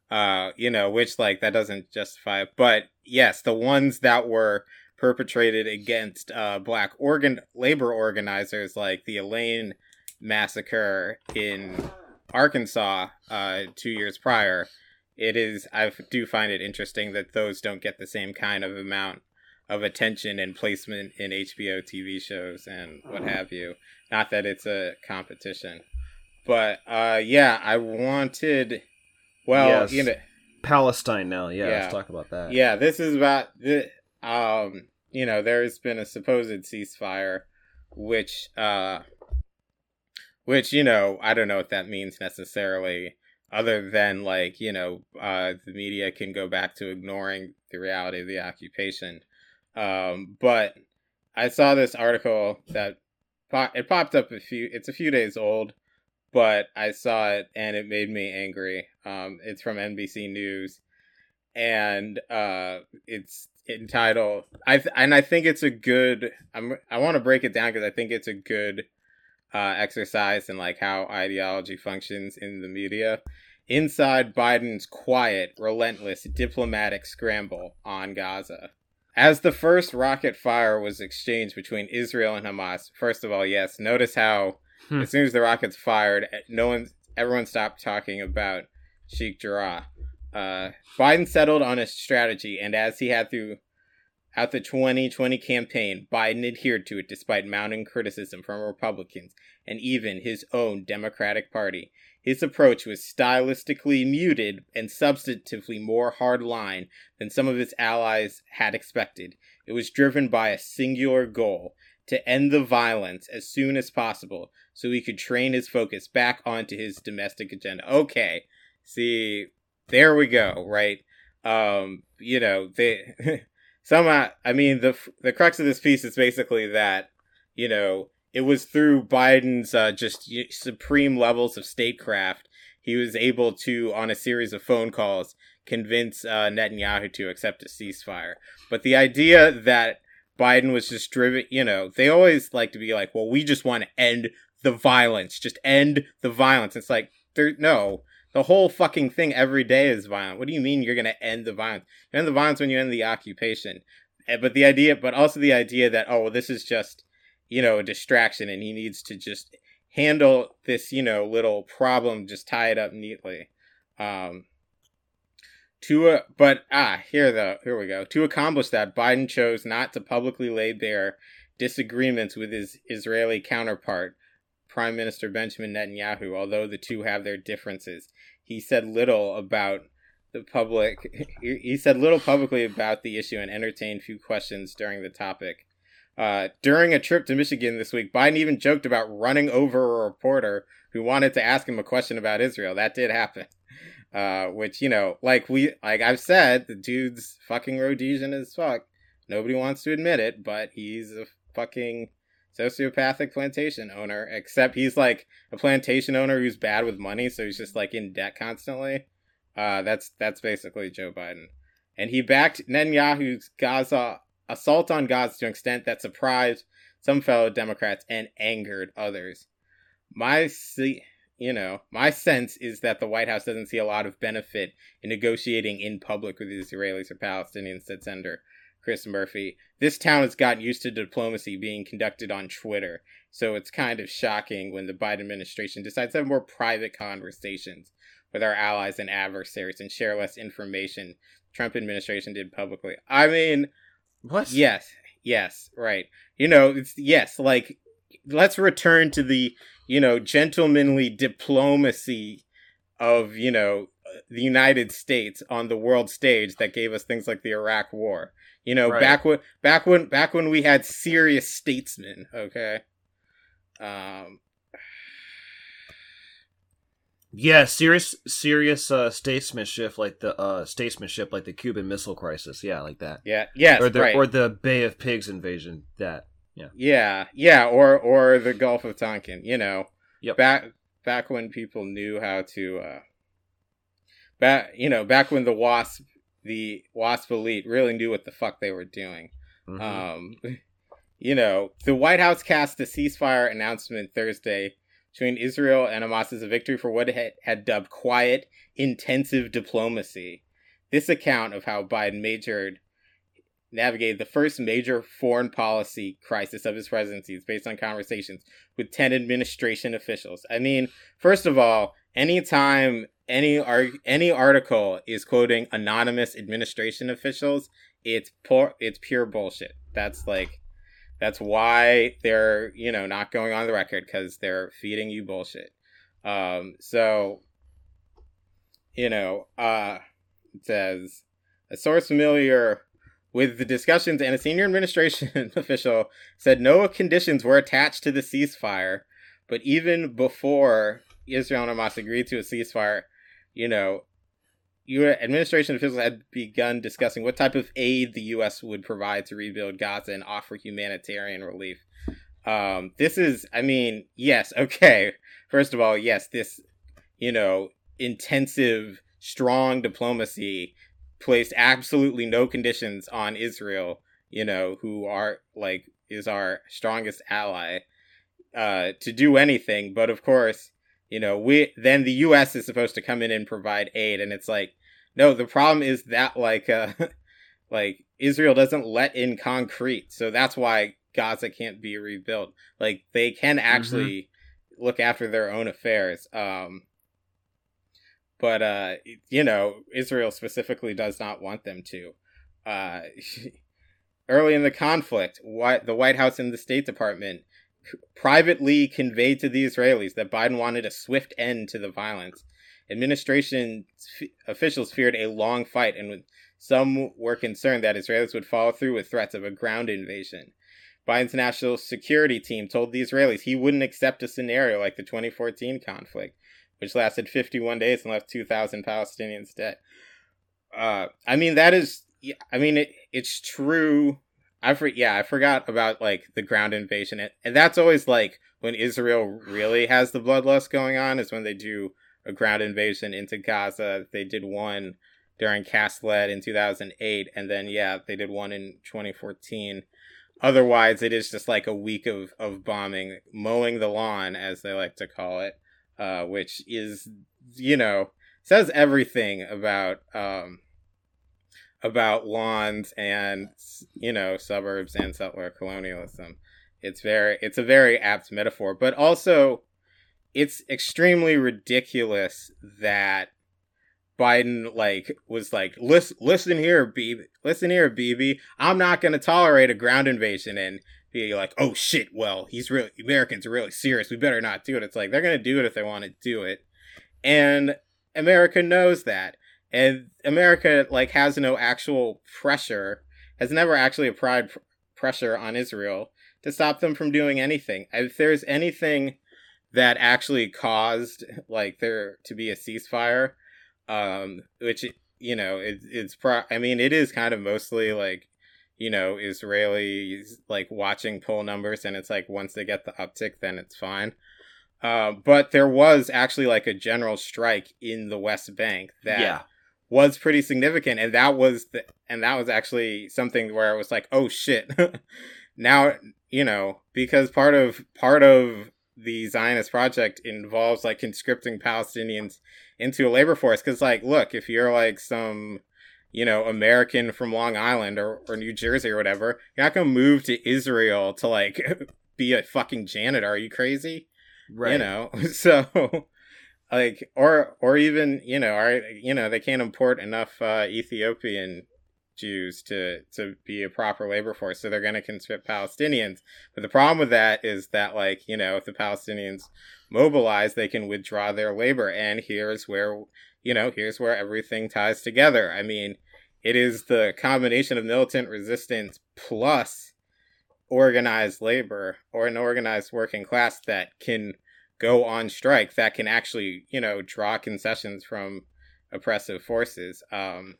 Uh you know which like that doesn't justify it. But yes the ones that were perpetrated against uh black organ labor organizers like the elaine massacre in arkansas uh two years prior it is I do find it interesting that those don't get the same kind of amount of attention and placement in hbo tv shows and what have you not that it's a competition but uh yeah i wanted well Yes. you know Palestine now. Yeah, Yeah. let's talk about that. yeah, this is about the um you know, there's been a supposed ceasefire which uh which, you know, I don't know what that means necessarily other than like, you know, uh the media can go back to ignoring the reality of the occupation. Um but I saw this article that po- it popped up a few it's a few days old, but I saw it and it made me angry. Um it's from NBC News and uh it's entitled I th- and I think it's a good I'm I want to break it down cuz I think it's a good uh exercise in like how ideology functions in the media inside Biden's quiet relentless diplomatic scramble on Gaza as the first rocket fire was exchanged between Israel and Hamas first of all yes notice how Hmm. as soon as the rockets fired no one everyone stopped talking about Sheikh Jarrah uh, Biden settled on a strategy, and as he had throughout the 2020 campaign, Biden adhered to it despite mounting criticism from Republicans and even his own Democratic Party. His approach was stylistically muted and substantively more hardline than some of his allies had expected. It was driven by a singular goal to end the violence as soon as possible so he could train his focus back onto his domestic agenda. Okay, see, there we go right um you know they (laughs) somehow i mean the the crux of this piece is basically that you know it was through biden's uh, just supreme levels of statecraft he was able to on a series of phone calls convince uh, netanyahu to accept a ceasefire but the idea that biden was just driven you know they always like to be like well we just want to end the violence just end the violence it's like there no the whole fucking thing every day is violent. What do you mean you're going to end the violence? You end the violence when you end the occupation. Eh, But the idea, but also the idea that, oh, well, this is just, you know, a distraction and he needs to just handle this, you know, little problem, just tie it up neatly. Um, to, uh, but, ah, here though, here we go. To accomplish that, Biden chose not to publicly lay bare disagreements with his Israeli counterpart, Prime Minister Benjamin Netanyahu, although the two have their differences. He said little about the public. (laughs) He said little publicly about the issue and entertained few questions during the topic. Uh, during a trip to Michigan this week, Biden even joked about running over a reporter who wanted to ask him a question about Israel. That did happen. (laughs) Uh, which you know, like we, like I've said, the dude's fucking Rhodesian as fuck. Nobody wants to admit it, but he's a fucking sociopathic plantation owner. Except he's like a plantation owner who's bad with money, so he's just like in debt constantly. Uh, that's that's basically Joe Biden, and he backed Netanyahu's Gaza assault on Gaza to an extent that surprised some fellow Democrats and angered others. My se- you know, my sense is that the White House doesn't see a lot of benefit in negotiating in public with the Israelis or Palestinians, said Senator Chris Murphy. This town has gotten used to diplomacy being conducted on Twitter, so it's kind of shocking when the Biden administration decides to have more private conversations with our allies and adversaries and share less information Trump administration did publicly. I mean, What? Yes, yes, right. You know, it's yes, like let's return to the, you know, gentlemanly diplomacy of, you know, the United States on the world stage that gave us things like the Iraq war. You know, Right. back when back when back when we had serious statesmen, okay? Um Yeah, serious, serious uh, statesmanship like the uh, statesmanship like the Cuban Missile Crisis. Yeah, like that. yeah, yeah, or the right. or the Bay of Pigs invasion. That. Yeah, yeah, yeah, or or the Gulf of Tonkin, you know. Yep. Back back when people knew how to uh back you know back when the wasp the wasp elite really knew what the fuck they were doing Mhm. um (laughs) you know the white house cast a ceasefire announcement thursday between israel and hamas as a victory for what it had, had dubbed quiet intensive diplomacy this account of how biden majored navigated the first major foreign policy crisis of his presidency is based on conversations with 10 administration officials. I mean, first of all, anytime any ar- any article is quoting anonymous administration officials, it's poor it's pure bullshit. That's like that's why they're, you know, not going on the record cuz they're feeding you bullshit. Um so you know, uh it says a source familiar with the discussions and a senior administration (laughs) official said no conditions were attached to the ceasefire. But even before Israel and Hamas agreed to a ceasefire, you know, U.S. administration officials had begun discussing what type of aid the U.S. would provide to rebuild Gaza and offer humanitarian relief. Um, this is, I mean, yes, (laughs) okay. First of all, yes, this, you know, intensive, strong diplomacy placed absolutely no conditions on Israel, you know, who are like is our strongest ally, uh, to do anything. But of course, you know, we then the U.S. is supposed to come in and provide aid, and it's like, no, the problem is that like, uh, (laughs) like Israel doesn't let in concrete, so that's why Gaza can't be rebuilt. Like they can actually look after their own affairs. Um, but uh, you know, Israel specifically does not want them to. Uh, (laughs) early in the conflict, what the White House and the State Department privately conveyed to the Israelis that Biden wanted a swift end to the violence. Administration f- officials feared a long fight, and some were concerned that Israelis would follow through with threats of a ground invasion. Biden's national security team told the Israelis he wouldn't accept a scenario like the 2014 conflict, which lasted 51 days and left 2,000 Palestinians dead. Uh, I mean, that is, I mean, it, it's true. I for, yeah, I forgot about like the ground invasion, and, and that's always like when Israel really has the bloodlust going on is when they do a ground invasion into Gaza. They did one during Cast Lead in 2008, and then yeah, they did one in 2014 otherwise it is just like a week of, of bombing mowing the lawn as they like to call it uh, which is you know says everything about um, about lawns and you know suburbs and settler colonialism it's very it's a very apt metaphor but also it's extremely ridiculous that Biden like was like listen listen here Bibi listen here Bibi I'm not going to tolerate a ground invasion and be like oh shit well he's really Americans are really serious we better not do it. It's like they're going to do it if they want to do it. And America knows that. And America like has no actual pressure has never actually applied pr- pressure on Israel to stop them from doing anything. If there's anything that actually caused like there to be a ceasefire um which you know it, it's pro i mean it is kind of mostly like you know israelis like watching poll numbers and it's like once they get the uptick then it's fine uh, but there was actually like a general strike in the west bank that yeah. was pretty significant and that was the and that was actually something where it was like oh shit (laughs) now you know because part of part of the Zionist project involves like conscripting Palestinians into a labor force. Because, like, look, if you're like some, you know, American from Long Island or, or New Jersey or whatever, you're not gonna move to Israel to like (laughs) be a fucking janitor. Are you crazy? Right. You know, (laughs) so like, or or even you know, are you know, they can't import enough uh, Ethiopian Jews to to be a proper labor force, so they're going to conscript Palestinians. But the problem with that is that, like, you know, if the Palestinians mobilize, they can withdraw their labor, and here's where you know, here's where everything ties together. I mean, it is the combination of militant resistance plus organized labor or an organized working class that can go on strike that can actually, you know, draw concessions from oppressive forces. Um,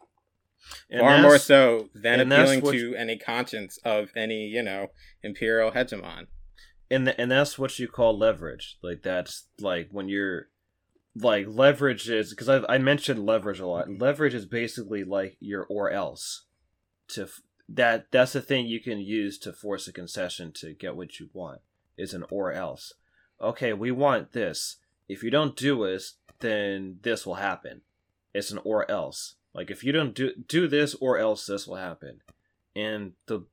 And far more so than appealing to any conscience of any you know imperial hegemon and th- and that's what you call leverage. Like that's like when you're like leverage is because I I mentioned leverage a lot. Leverage is basically like your or else to that that's the thing you can use to force a concession to get what you want is an or else. Okay, we want this. If you don't do this, then this will happen. It's an or else. Like if you don't do do this or else this will happen. And the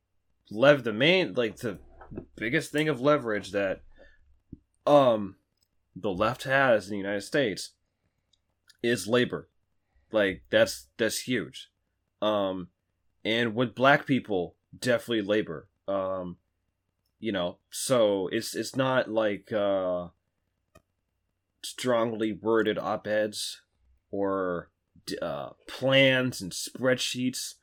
lev the main like the biggest thing of leverage that um the left has in the United States is labor. Like that's that's huge. Um and with black people definitely labor. Um you know, so it's it's not like uh strongly worded op-eds or uh, plans and spreadsheets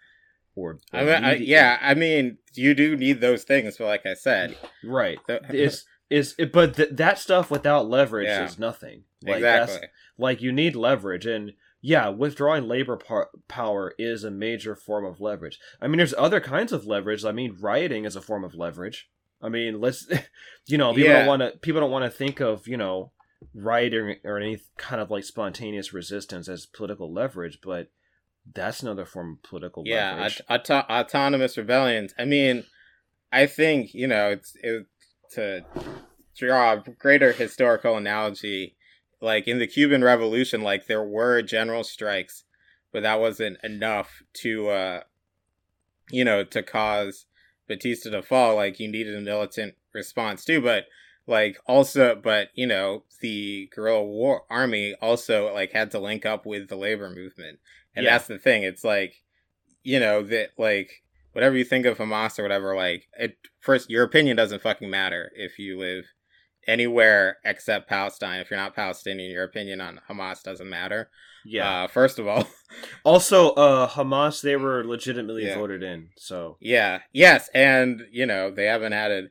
or, I mean, I, yeah, I mean, you do need those things, but like I said, right? Is (laughs) is but th- that stuff without leverage Yeah. is nothing. Like, that's- exactly. Like you need leverage, and yeah, withdrawing labor par- power is a major form of leverage. I mean, there's other kinds of leverage. I mean, rioting is a form of leverage. I mean, let's, (laughs) you know, people Yeah. don't want to people don't want to think of you know rioting or any kind of like spontaneous resistance as political leverage, but that's another form of political yeah, leverage. auto- autonomous rebellions. I mean, I think you know it's it, to draw a greater historical analogy. Like in the Cuban Revolution, like there were general strikes, but that wasn't enough to, uh, you know, to cause Batista to fall. Like you needed a militant response too, but like also, but you know, the guerrilla war army also like had to link up with the labor movement, and Yeah. that's the thing. It's like, you know, that like whatever you think of Hamas or whatever, like it first, your opinion doesn't fucking matter if you live anywhere except Palestine. If you're not Palestinian, your opinion on Hamas doesn't matter. yeah. Uh, first of all, (laughs) also, uh, Hamas they were legitimately Yeah. voted in, so yeah, yes, and you know they haven't had a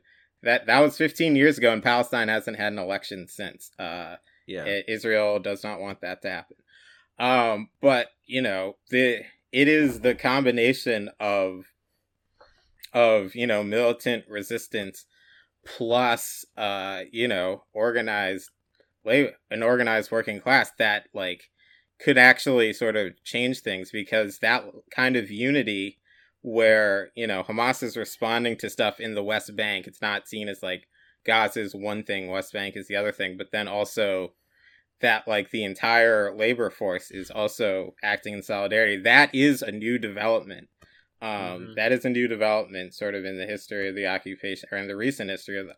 that that was 15 years ago, and Palestine hasn't had an election since. Uh, yeah. Israel does not want that to happen. Um, but you know, the it is the combination of of you know militant resistance plus uh you know organized labor an organized working class that like could actually sort of change things because that kind of unity where you know Hamas is responding to stuff in the West Bank. It's not seen as like Gaza is one thing West Bank is the other thing. But then also that like the entire labor force is also acting in solidarity. That is a new development. Um Mhm. that is a new development sort of in the history of the occupation or in the recent history of the,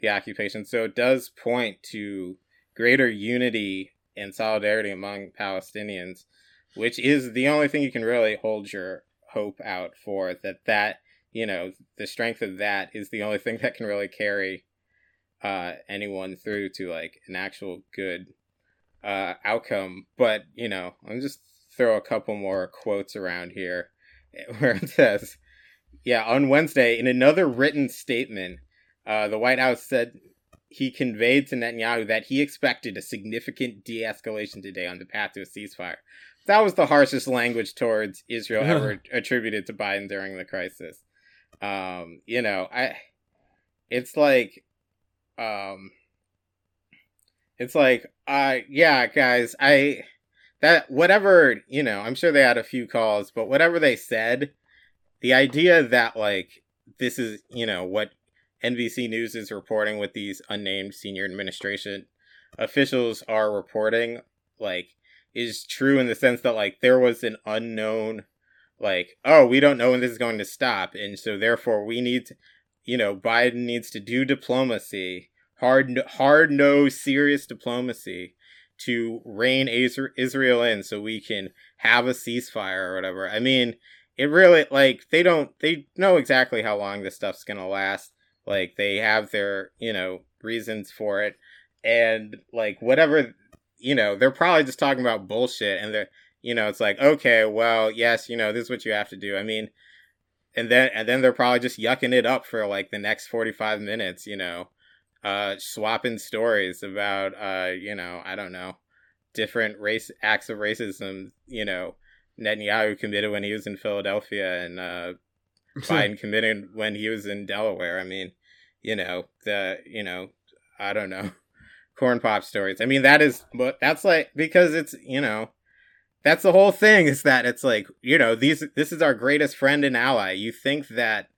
the occupation. So it does point to greater unity and solidarity among palestinians which is the only thing you can really hold your hope out for that that you know the strength of that is the only thing that can really carry uh anyone through to like an actual good uh outcome. But you know I'm just throw a couple more quotes around here (laughs) where it says yeah on wednesday in another written statement uh the white house said he conveyed to Netanyahu that he expected a significant de-escalation today on the path to a ceasefire that was the harshest language towards Israel ever attributed to Biden during the crisis. Um, you know, I it's like um it's like uh yeah, guys, I that whatever, you know, I'm sure they had a few calls, but whatever they said, the idea that like this is, you know, what NBC News is reporting with these unnamed senior administration officials are reporting like is true in the sense that like there was an unknown like oh we don't know when this is going to stop and so therefore we need to, you know Biden needs to do diplomacy hard hard no serious diplomacy to rein Israel in so we can have a ceasefire or whatever. I mean it really like they don't they know exactly how long this stuff's going to last. Like they have their you know reasons for it. And like whatever you know they're probably just talking about bullshit and they're you know it's like okay well yes you know this is what you have to do. I mean and then and then they're probably just yucking it up for like the next 45 minutes you know uh swapping stories about uh you know i don't know different race acts of racism you know netanyahu committed when he was in philadelphia and uh (laughs) biden committed when he was in delaware. I mean you know, the, you know, I don't know, corn pop stories. I mean, that is, but that's like, because it's, you know, that's the whole thing is that it's like, you know, these, this is our greatest friend and ally. You think that,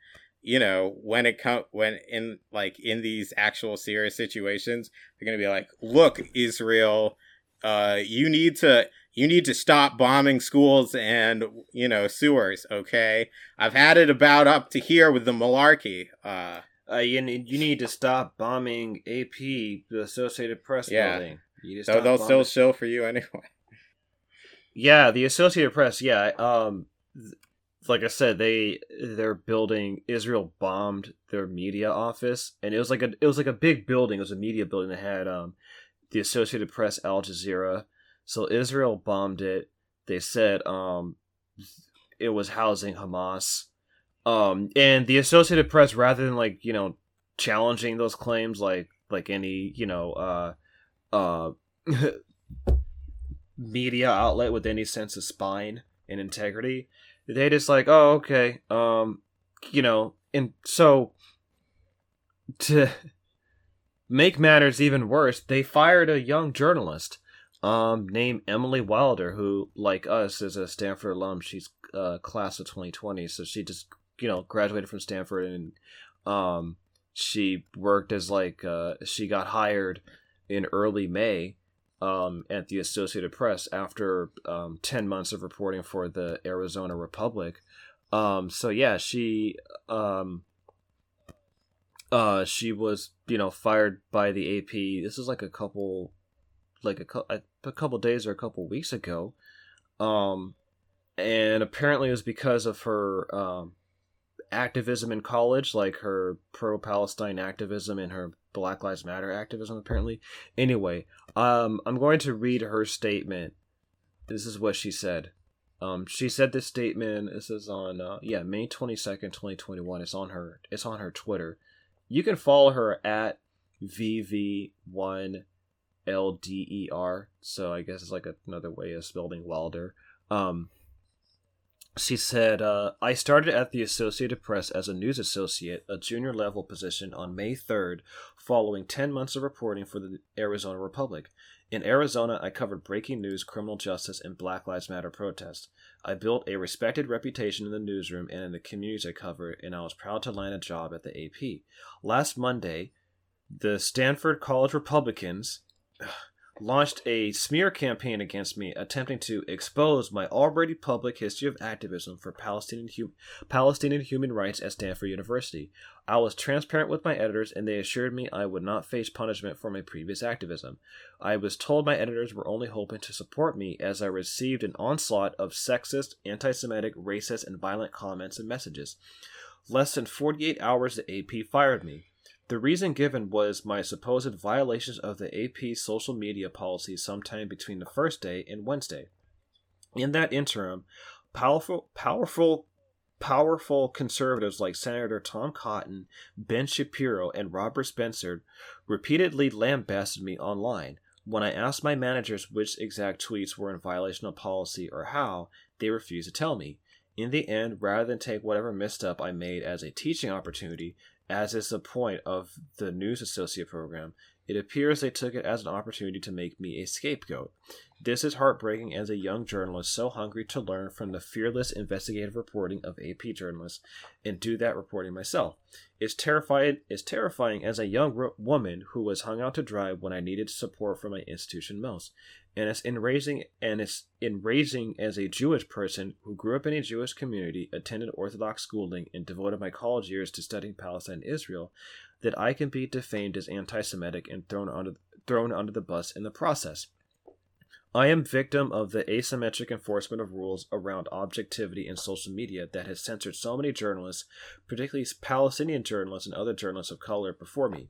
you know, when it come when in like in these actual serious situations, they're gonna be like, look, Israel, uh, you need to you need to stop bombing schools and you know sewers. Okay, I've had it about up to here with the malarkey. Uh, uh you need you need to stop bombing AP, the Associated Press Yeah. building. You so they'll still show for you anyway. Yeah, the Associated Press. Yeah, um, th- like I said, they they're building. Israel bombed their media office, and it was like a it was like a big building. It was a media building that had um, the Associated Press, Al Jazeera. So Israel bombed it. They said um, it was housing Hamas, um, and the Associated Press, rather than like you know challenging those claims, like like any you know uh uh (laughs) media outlet with any sense of spine and integrity they just like oh okay um you know and so to (laughs) make matters even worse they fired a young journalist um named emily wilder who like us is a stanford alum. She's uh class of 2020 so she just you know graduated from stanford and um she worked as like uh she got hired in early may um, at the Associated Press after um, 10 months of reporting for the Arizona Republic. Um, so yeah, she um, uh, she was you know fired by the AP. This is like a couple like a a couple days or a couple weeks ago. Um, and apparently it was because of her um, activism in college, like her pro Palestine activism and her Black Lives Matter activism, apparently. Anyway, um, I'm going to read her statement. This is what she said. Um, she said this statement. This is on uh, yeah May twenty second, twenty twenty one. It's on her. It's on her Twitter. You can follow her at vv one lder. So I guess it's like another way of spelling Wilder. Um, she said, uh, I started at the Associated Press as a news associate, a junior level position, on May 3rd, following 10 months of reporting for the Arizona Republic. In Arizona, I covered breaking news, criminal justice, and Black Lives Matter protests. I built a respected reputation in the newsroom and in the communities I cover, and I was proud to land a job at the AP. Last Monday, the Stanford College Republicans launched a smear campaign against me, attempting to expose my already public history of activism for Palestinian, hu- Palestinian human rights at Stanford University. I was transparent with my editors, and they assured me I would not face punishment for my previous activism. I was told my editors were only hoping to support me as I received an onslaught of sexist, anti Semitic, racist, and violent comments and messages. Less than 48 hours, the AP fired me. The reason given was my supposed violations of the AP social media policy sometime between the first day and Wednesday. In that interim, powerful, powerful, powerful conservatives like Senator Tom Cotton, Ben Shapiro, and Robert Spencer repeatedly lambasted me online. When I asked my managers which exact tweets were in violation of policy or how, they refused to tell me. In the end, rather than take whatever misstep I made as a teaching opportunity, as is the point of the News Associate program, it appears they took it as an opportunity to make me a scapegoat. This is heartbreaking as a young journalist so hungry to learn from the fearless investigative reporting of AP journalists and do that reporting myself. It's terrifying, it's terrifying as a young ro- woman who was hung out to dry when I needed support from my institution most. And it's enraging and it's enraging as a Jewish person who grew up in a Jewish community, attended Orthodox schooling, and devoted my college years to studying Palestine and Israel, that I can be defamed as anti-Semitic and thrown under thrown under the bus in the process. I am victim of the asymmetric enforcement of rules around objectivity in social media that has censored so many journalists, particularly Palestinian journalists and other journalists of color before me.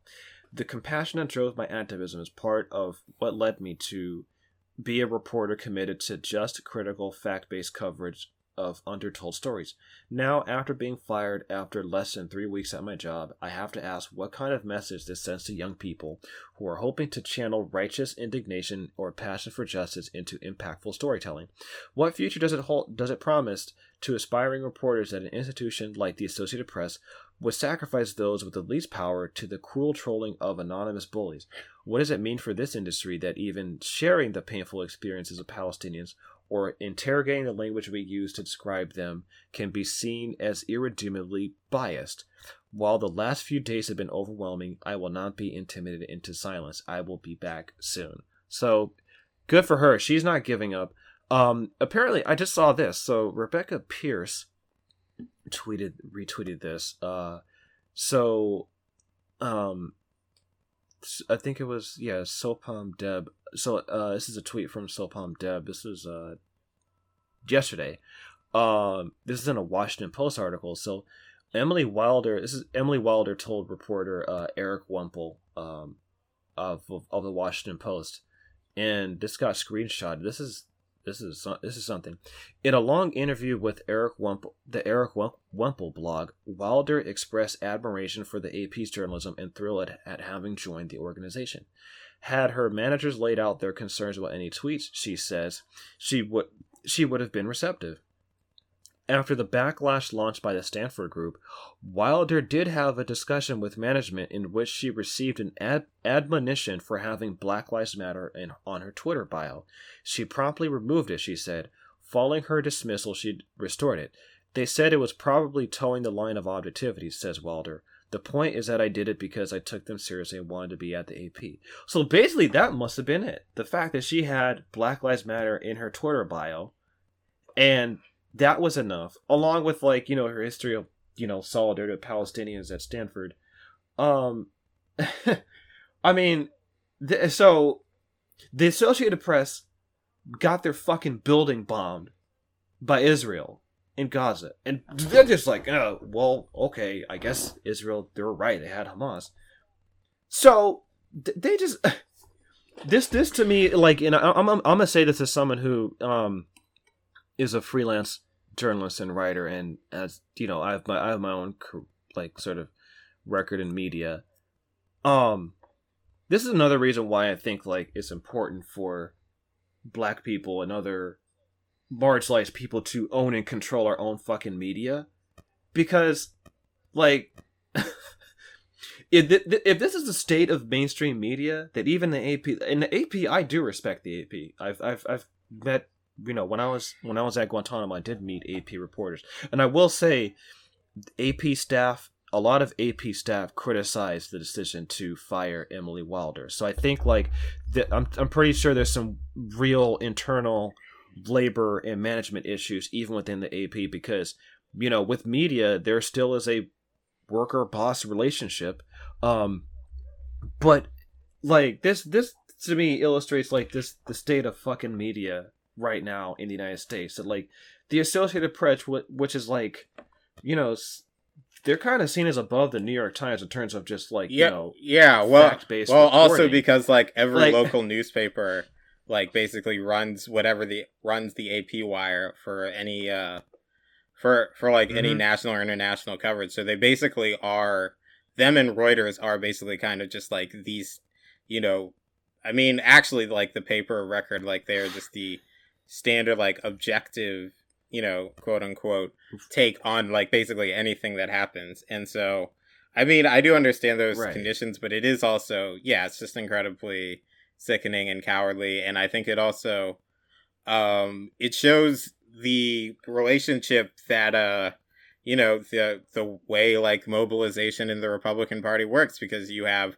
The compassion that drove my activism is part of what led me to be a reporter committed to just, critical, fact based coverage of undertold stories. Now, after being fired after less than three weeks at my job, I have to ask what kind of message this sends to young people who are hoping to channel righteous indignation or passion for justice into impactful storytelling. What future does it hold, does it promise to aspiring reporters at an institution like the Associated Press would sacrifice those with the least power to the cruel trolling of anonymous bullies. What does it mean for this industry that even sharing the painful experiences of Palestinians or interrogating the language we use to describe them can be seen as irredeemably biased? While the last few days have been overwhelming, I will not be intimidated into silence. I will be back soon. So, good for her. She's not giving up. Um, apparently, I just saw this. So, Rebecca Pierce tweeted retweeted this. Uh, so, um, I think it was yeah, Sopan Deb. So uh, this is a tweet from Sopan Deb. This was uh yesterday. Um, this is in a Washington Post article. So Emily Wilder. This is Emily Wilder told reporter uh, Erik Wemple um of, of of the Washington Post, and this got screenshot. This is this is this is something. In a long interview with Erik Wemple, the Erik Wemple blog, Wilder expressed admiration for the AP's journalism and thrill at, at having joined the organization. Had her managers laid out their concerns about any tweets, she says, she would she would have been receptive. After the backlash launched by the Stanford Group, Wilder did have a discussion with management in which she received an ad- admonition for having Black Lives Matter in, on her Twitter bio. She promptly removed it, she said. Following her dismissal, she restored it. They said it was probably toeing the line of objectivity, says Wilder. The point is that I did it because I took them seriously and wanted to be at the AP. So basically, that must have been it. The fact that she had Black Lives Matter in her Twitter bio and that was enough, along with like you know her history of you know solidarity with Palestinians at Stanford. Um, (laughs) I mean, th- so the Associated Press got their fucking building bombed by Israel in Gaza, and they're just like, oh, well, okay, I guess Israel they were right, they had Hamas. So they just (sighs) this this to me like, and I'm, I'm I'm gonna say this as someone who um is a freelance journalist and writer, and as you know, I have my I have my own like sort of record in media. Um, this is another reason why I think like it's important for black people and other marginalized people to own and control our own fucking media, because like. (laughs) if, if this is the state of mainstream media, that even the AP and the AP, I do respect the AP. I've I've I've met you know when I was when I was at Guantanamo, I did meet AP reporters, and I will say, AP staff, a lot of AP staff criticized the decision to fire Emily Wilder. So I think like that, I'm I'm pretty sure there's some real internal labor and management issues even within the AP because you know with media there still is a worker boss relationship, um, but like this this to me illustrates like this the state of fucking media right now in the United States. That like the Associated Press, which is like, you know, they're kind of seen as above the New York Times in terms of just like yeah, you know, yeah. Well, well, also because like every like, local newspaper like basically runs whatever the runs the AP wire for any uh for for like mm-hmm. any national or international coverage. So they basically are them and Reuters are basically kind of just like these, you know, I mean, actually, like the paper record, like they're just the standard like objective you know quote unquote take on like basically anything that happens and so i mean i do understand those right. conditions but it is also yeah it's just incredibly sickening and cowardly and i think it also um it shows the relationship that uh you know the the way like mobilization in the republican party works because you have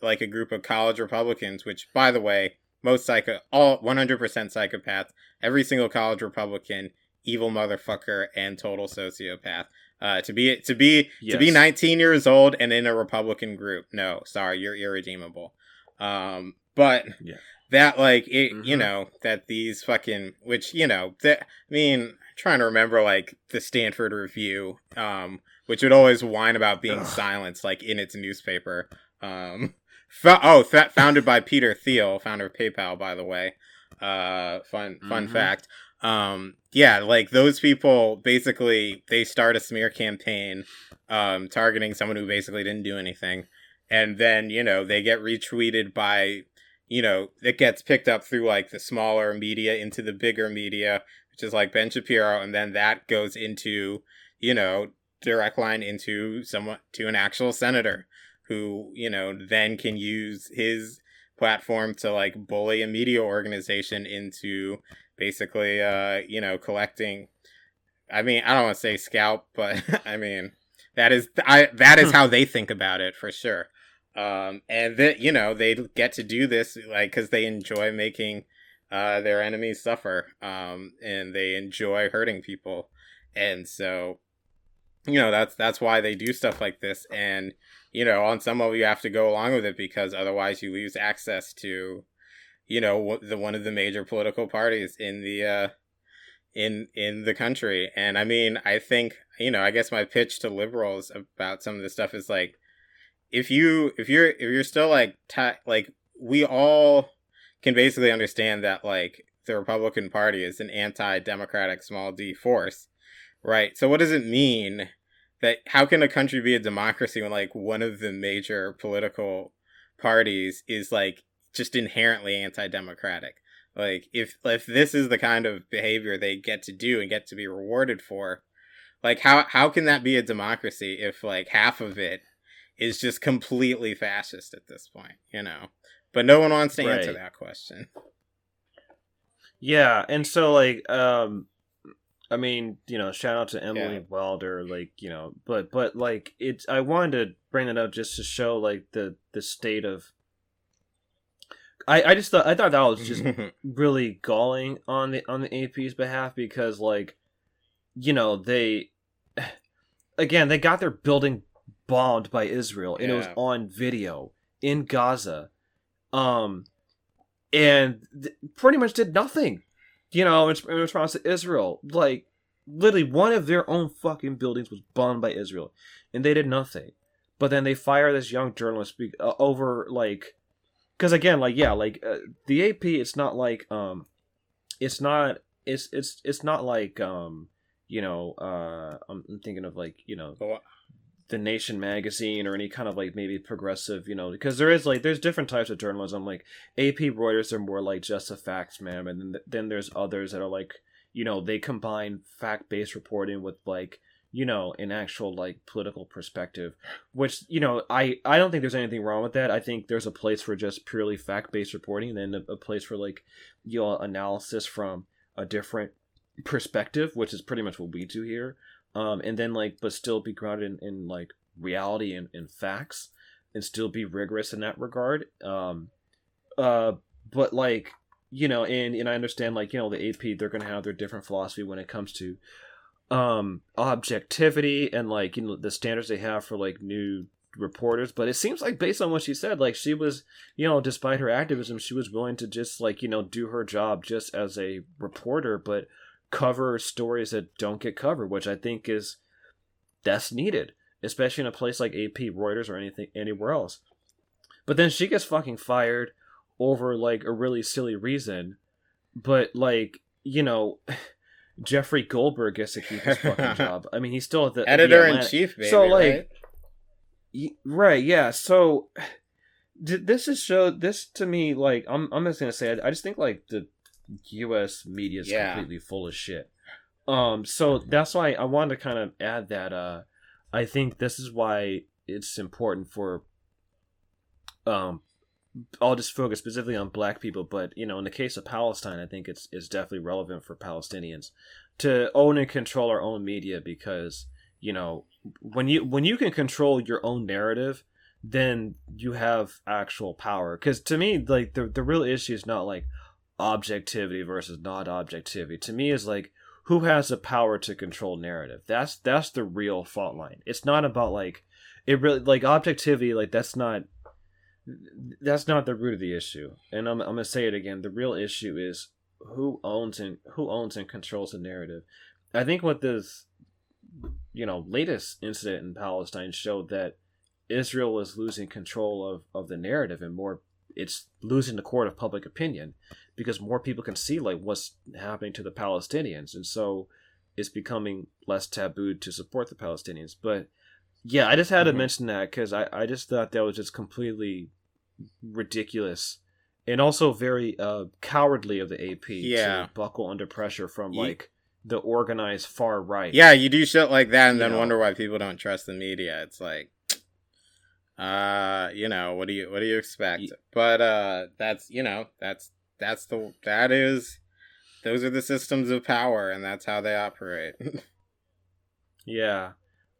like a group of college republicans which by the way most psycho, all 100% psychopath, every single college Republican, evil motherfucker, and total sociopath. Uh, to be to be yes. to be 19 years old and in a Republican group, no, sorry, you're irredeemable. Um, but yeah. that like it, mm-hmm. you know, that these fucking, which you know, that I mean, trying to remember like the Stanford Review, um, which would always whine about being Ugh. silenced, like in its newspaper. Um, oh, founded by Peter Thiel, founder of PayPal, by the way. Uh, fun fun mm-hmm. fact. um, yeah, like those people basically they start a smear campaign um, targeting someone who basically didn't do anything, and then you know they get retweeted by you know it gets picked up through like the smaller media into the bigger media, which is like Ben Shapiro, and then that goes into you know direct line into someone to an actual senator who you know then can use his platform to like bully a media organization into basically uh you know collecting i mean i don't want to say scalp but (laughs) i mean that is i that is hmm. how they think about it for sure um and that you know they get to do this like because they enjoy making uh their enemies suffer um and they enjoy hurting people. And so you know that's that's why they do stuff like this. And you know on some level you have to go along with it because otherwise you lose access to you know the one of the major political parties in the uh in in the country. And i mean i think you know i guess my pitch to liberals about some of this stuff is like if you if you're if you're still like ta- like we all can basically understand that like the republican party is an anti-democratic small d force Right. So what does it mean that how can a country be a democracy when like one of the major political parties is like just inherently anti-democratic? Like if if this is the kind of behavior they get to do and get to be rewarded for, like how how can that be a democracy if like half of it is just completely fascist at this point, you know? But no one wants to right. answer that question. Yeah, and so like um I mean, you know, shout out to Emily yeah. Wilder, like you know, but but like it's. I wanted to bring that up just to show like the the state of. I I just thought I thought that was just (laughs) really galling on the on the AP's behalf because like, you know they, (sighs) again they got their building bombed by Israel and yeah. it was on video in Gaza, um, and th- pretty much did nothing you know, in, in response to Israel. Like, literally, one of their own fucking buildings was bombed by Israel, and they did nothing. But then they fire this young journalist uh, over, like, because again, like, yeah, like uh, the AP, it's not like, um, it's not, it's it's it's not like, um, you know, uh, I'm thinking of like, you know, the Nation magazine or any kind of like maybe progressive, you know, because there is like there's different types of journalism. Like AP Reuters are more like just a facts man, and then, then there's others that are like you know they combine fact based reporting with like you know an actual like political perspective which you know i i don't think there's anything wrong with that i think there's a place for just purely fact based reporting and then a, a, place for like you know analysis from a different perspective which is pretty much what we do here um, and then like but still be grounded in, in like reality and, and facts and still be rigorous in that regard um uh but like you know and and i understand like you know the ap they're gonna have their different philosophy when it comes to um objectivity and like you know the standards they have for like new reporters but it seems like based on what she said like she was you know despite her activism she was willing to just like you know do her job just as a reporter but cover stories that don't get covered, which I think is that's needed, especially in a place like AP, Reuters, or anything anywhere else. But then she gets fucking fired over like a really silly reason, but like you know. (sighs) Jeffrey Goldberg gets to keep his fucking (laughs) job. I mean, he's still at the editor in chief. Baby, So like, right? Y- right? Yeah. So (sighs) this is show this to me like I'm I'm just gonna say I, I just think like the U.S. media is yeah. completely full of shit. Um, so that's why I wanted to kind of add that. Uh, I think this is why it's important for. Um, I'll just focus specifically on Black people, but you know, in the case of Palestine, I think it's it's definitely relevant for Palestinians to own and control our own media because you know when you when you can control your own narrative then you have actual power because to me like the, the real issue is not like objectivity versus not objectivity to me is like who has the power to control narrative? That's that's the real fault line. It's not about like it really like objectivity like that's not that's not the root of the issue. And I'm, I'm gonna say it again. The real issue is who owns and who owns and controls the narrative. I think what this you know latest incident in palestine showed that israel was losing control of of the narrative and more it's losing the court of public opinion because more people can see like what's happening to the Palestinians, and so it's becoming less taboo to support the Palestinians. But yeah, I just had Mhm. to mention that because I I just thought that was just completely ridiculous. And also very uh, cowardly of the AP Yeah. to buckle under pressure from like the organized far right. Yeah, you do shit like that and You then know. wonder why people don't trust the media. It's like uh, you know, what do you what do you expect? But uh that's, you know, that's that's the that is those are the systems of power and that's how they operate. (laughs) Yeah.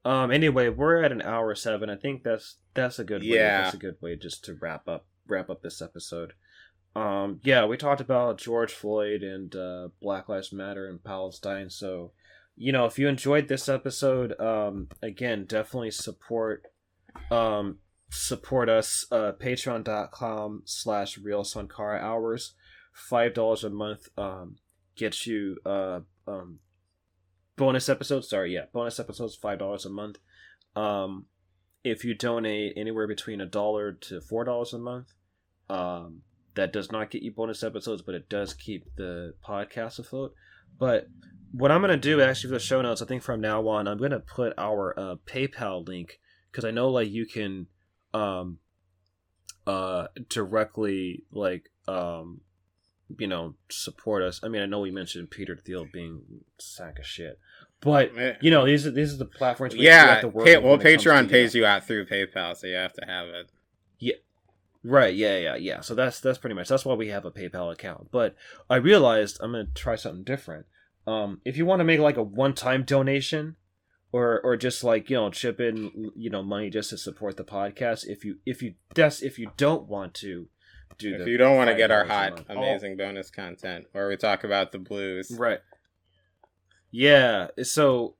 Um. Anyway, we're at an hour seven. I think that's that's a good way. Yeah. That's a good way just to wrap up wrap up this episode. Um. Yeah, we talked about George Floyd and uh, Black Lives Matter and Palestine. So, you know, if you enjoyed this episode, um, again, definitely support um support us uh patreon.com slash real Sankara hours. Five dollars a month um gets you uh um bonus episodes. Sorry yeah bonus episodes five dollars a month. Um if you donate anywhere between a dollar to four dollars a month um that does not get you bonus episodes but it does keep the podcast afloat. But what i'm going to do actually for the show notes i think from now on i'm going to put our uh, paypal link because i know like you can um uh directly like um you know support us. I mean i know we mentioned peter thiel being sack of shit but Eh, you know these are these are the platforms yeah, have to work pay, well when it comes Patreon pays you out through PayPal, so you have to have it. Yeah, right yeah yeah yeah. So that's that's pretty much that's why we have a paypal account. But i realized i'm gonna try something different. Um if you want to make like a one-time donation or or just like you know chip in you know money just to support the podcast if you if you that's if you don't want to do that. If you don't want to get our hot, month. amazing bonus content where we talk about the blues. Right. Yeah. So,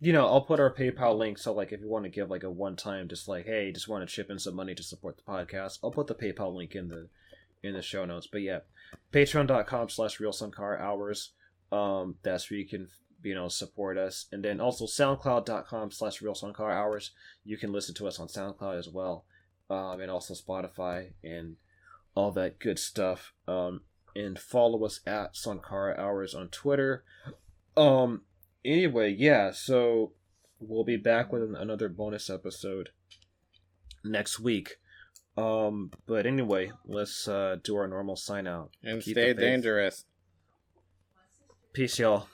you know, I'll put our PayPal link. So, like, if you want to give like a one time, just like, hey, just want to chip in some money to support the podcast, I'll put the PayPal link in the in the show notes. But yeah, patreon.com slash real Sankara hours. Um, that's where you can you know support us, and then also soundcloud.com slash real car hours. You can listen to us on SoundCloud as well, um, and also Spotify and all that good stuff. Um, and follow us at Sankara Hours on Twitter. Um. Anyway, yeah. So we'll be back with another bonus episode next week. Um. But anyway, let's uh do our normal sign out. And Keep stay dangerous. Peace, y'all.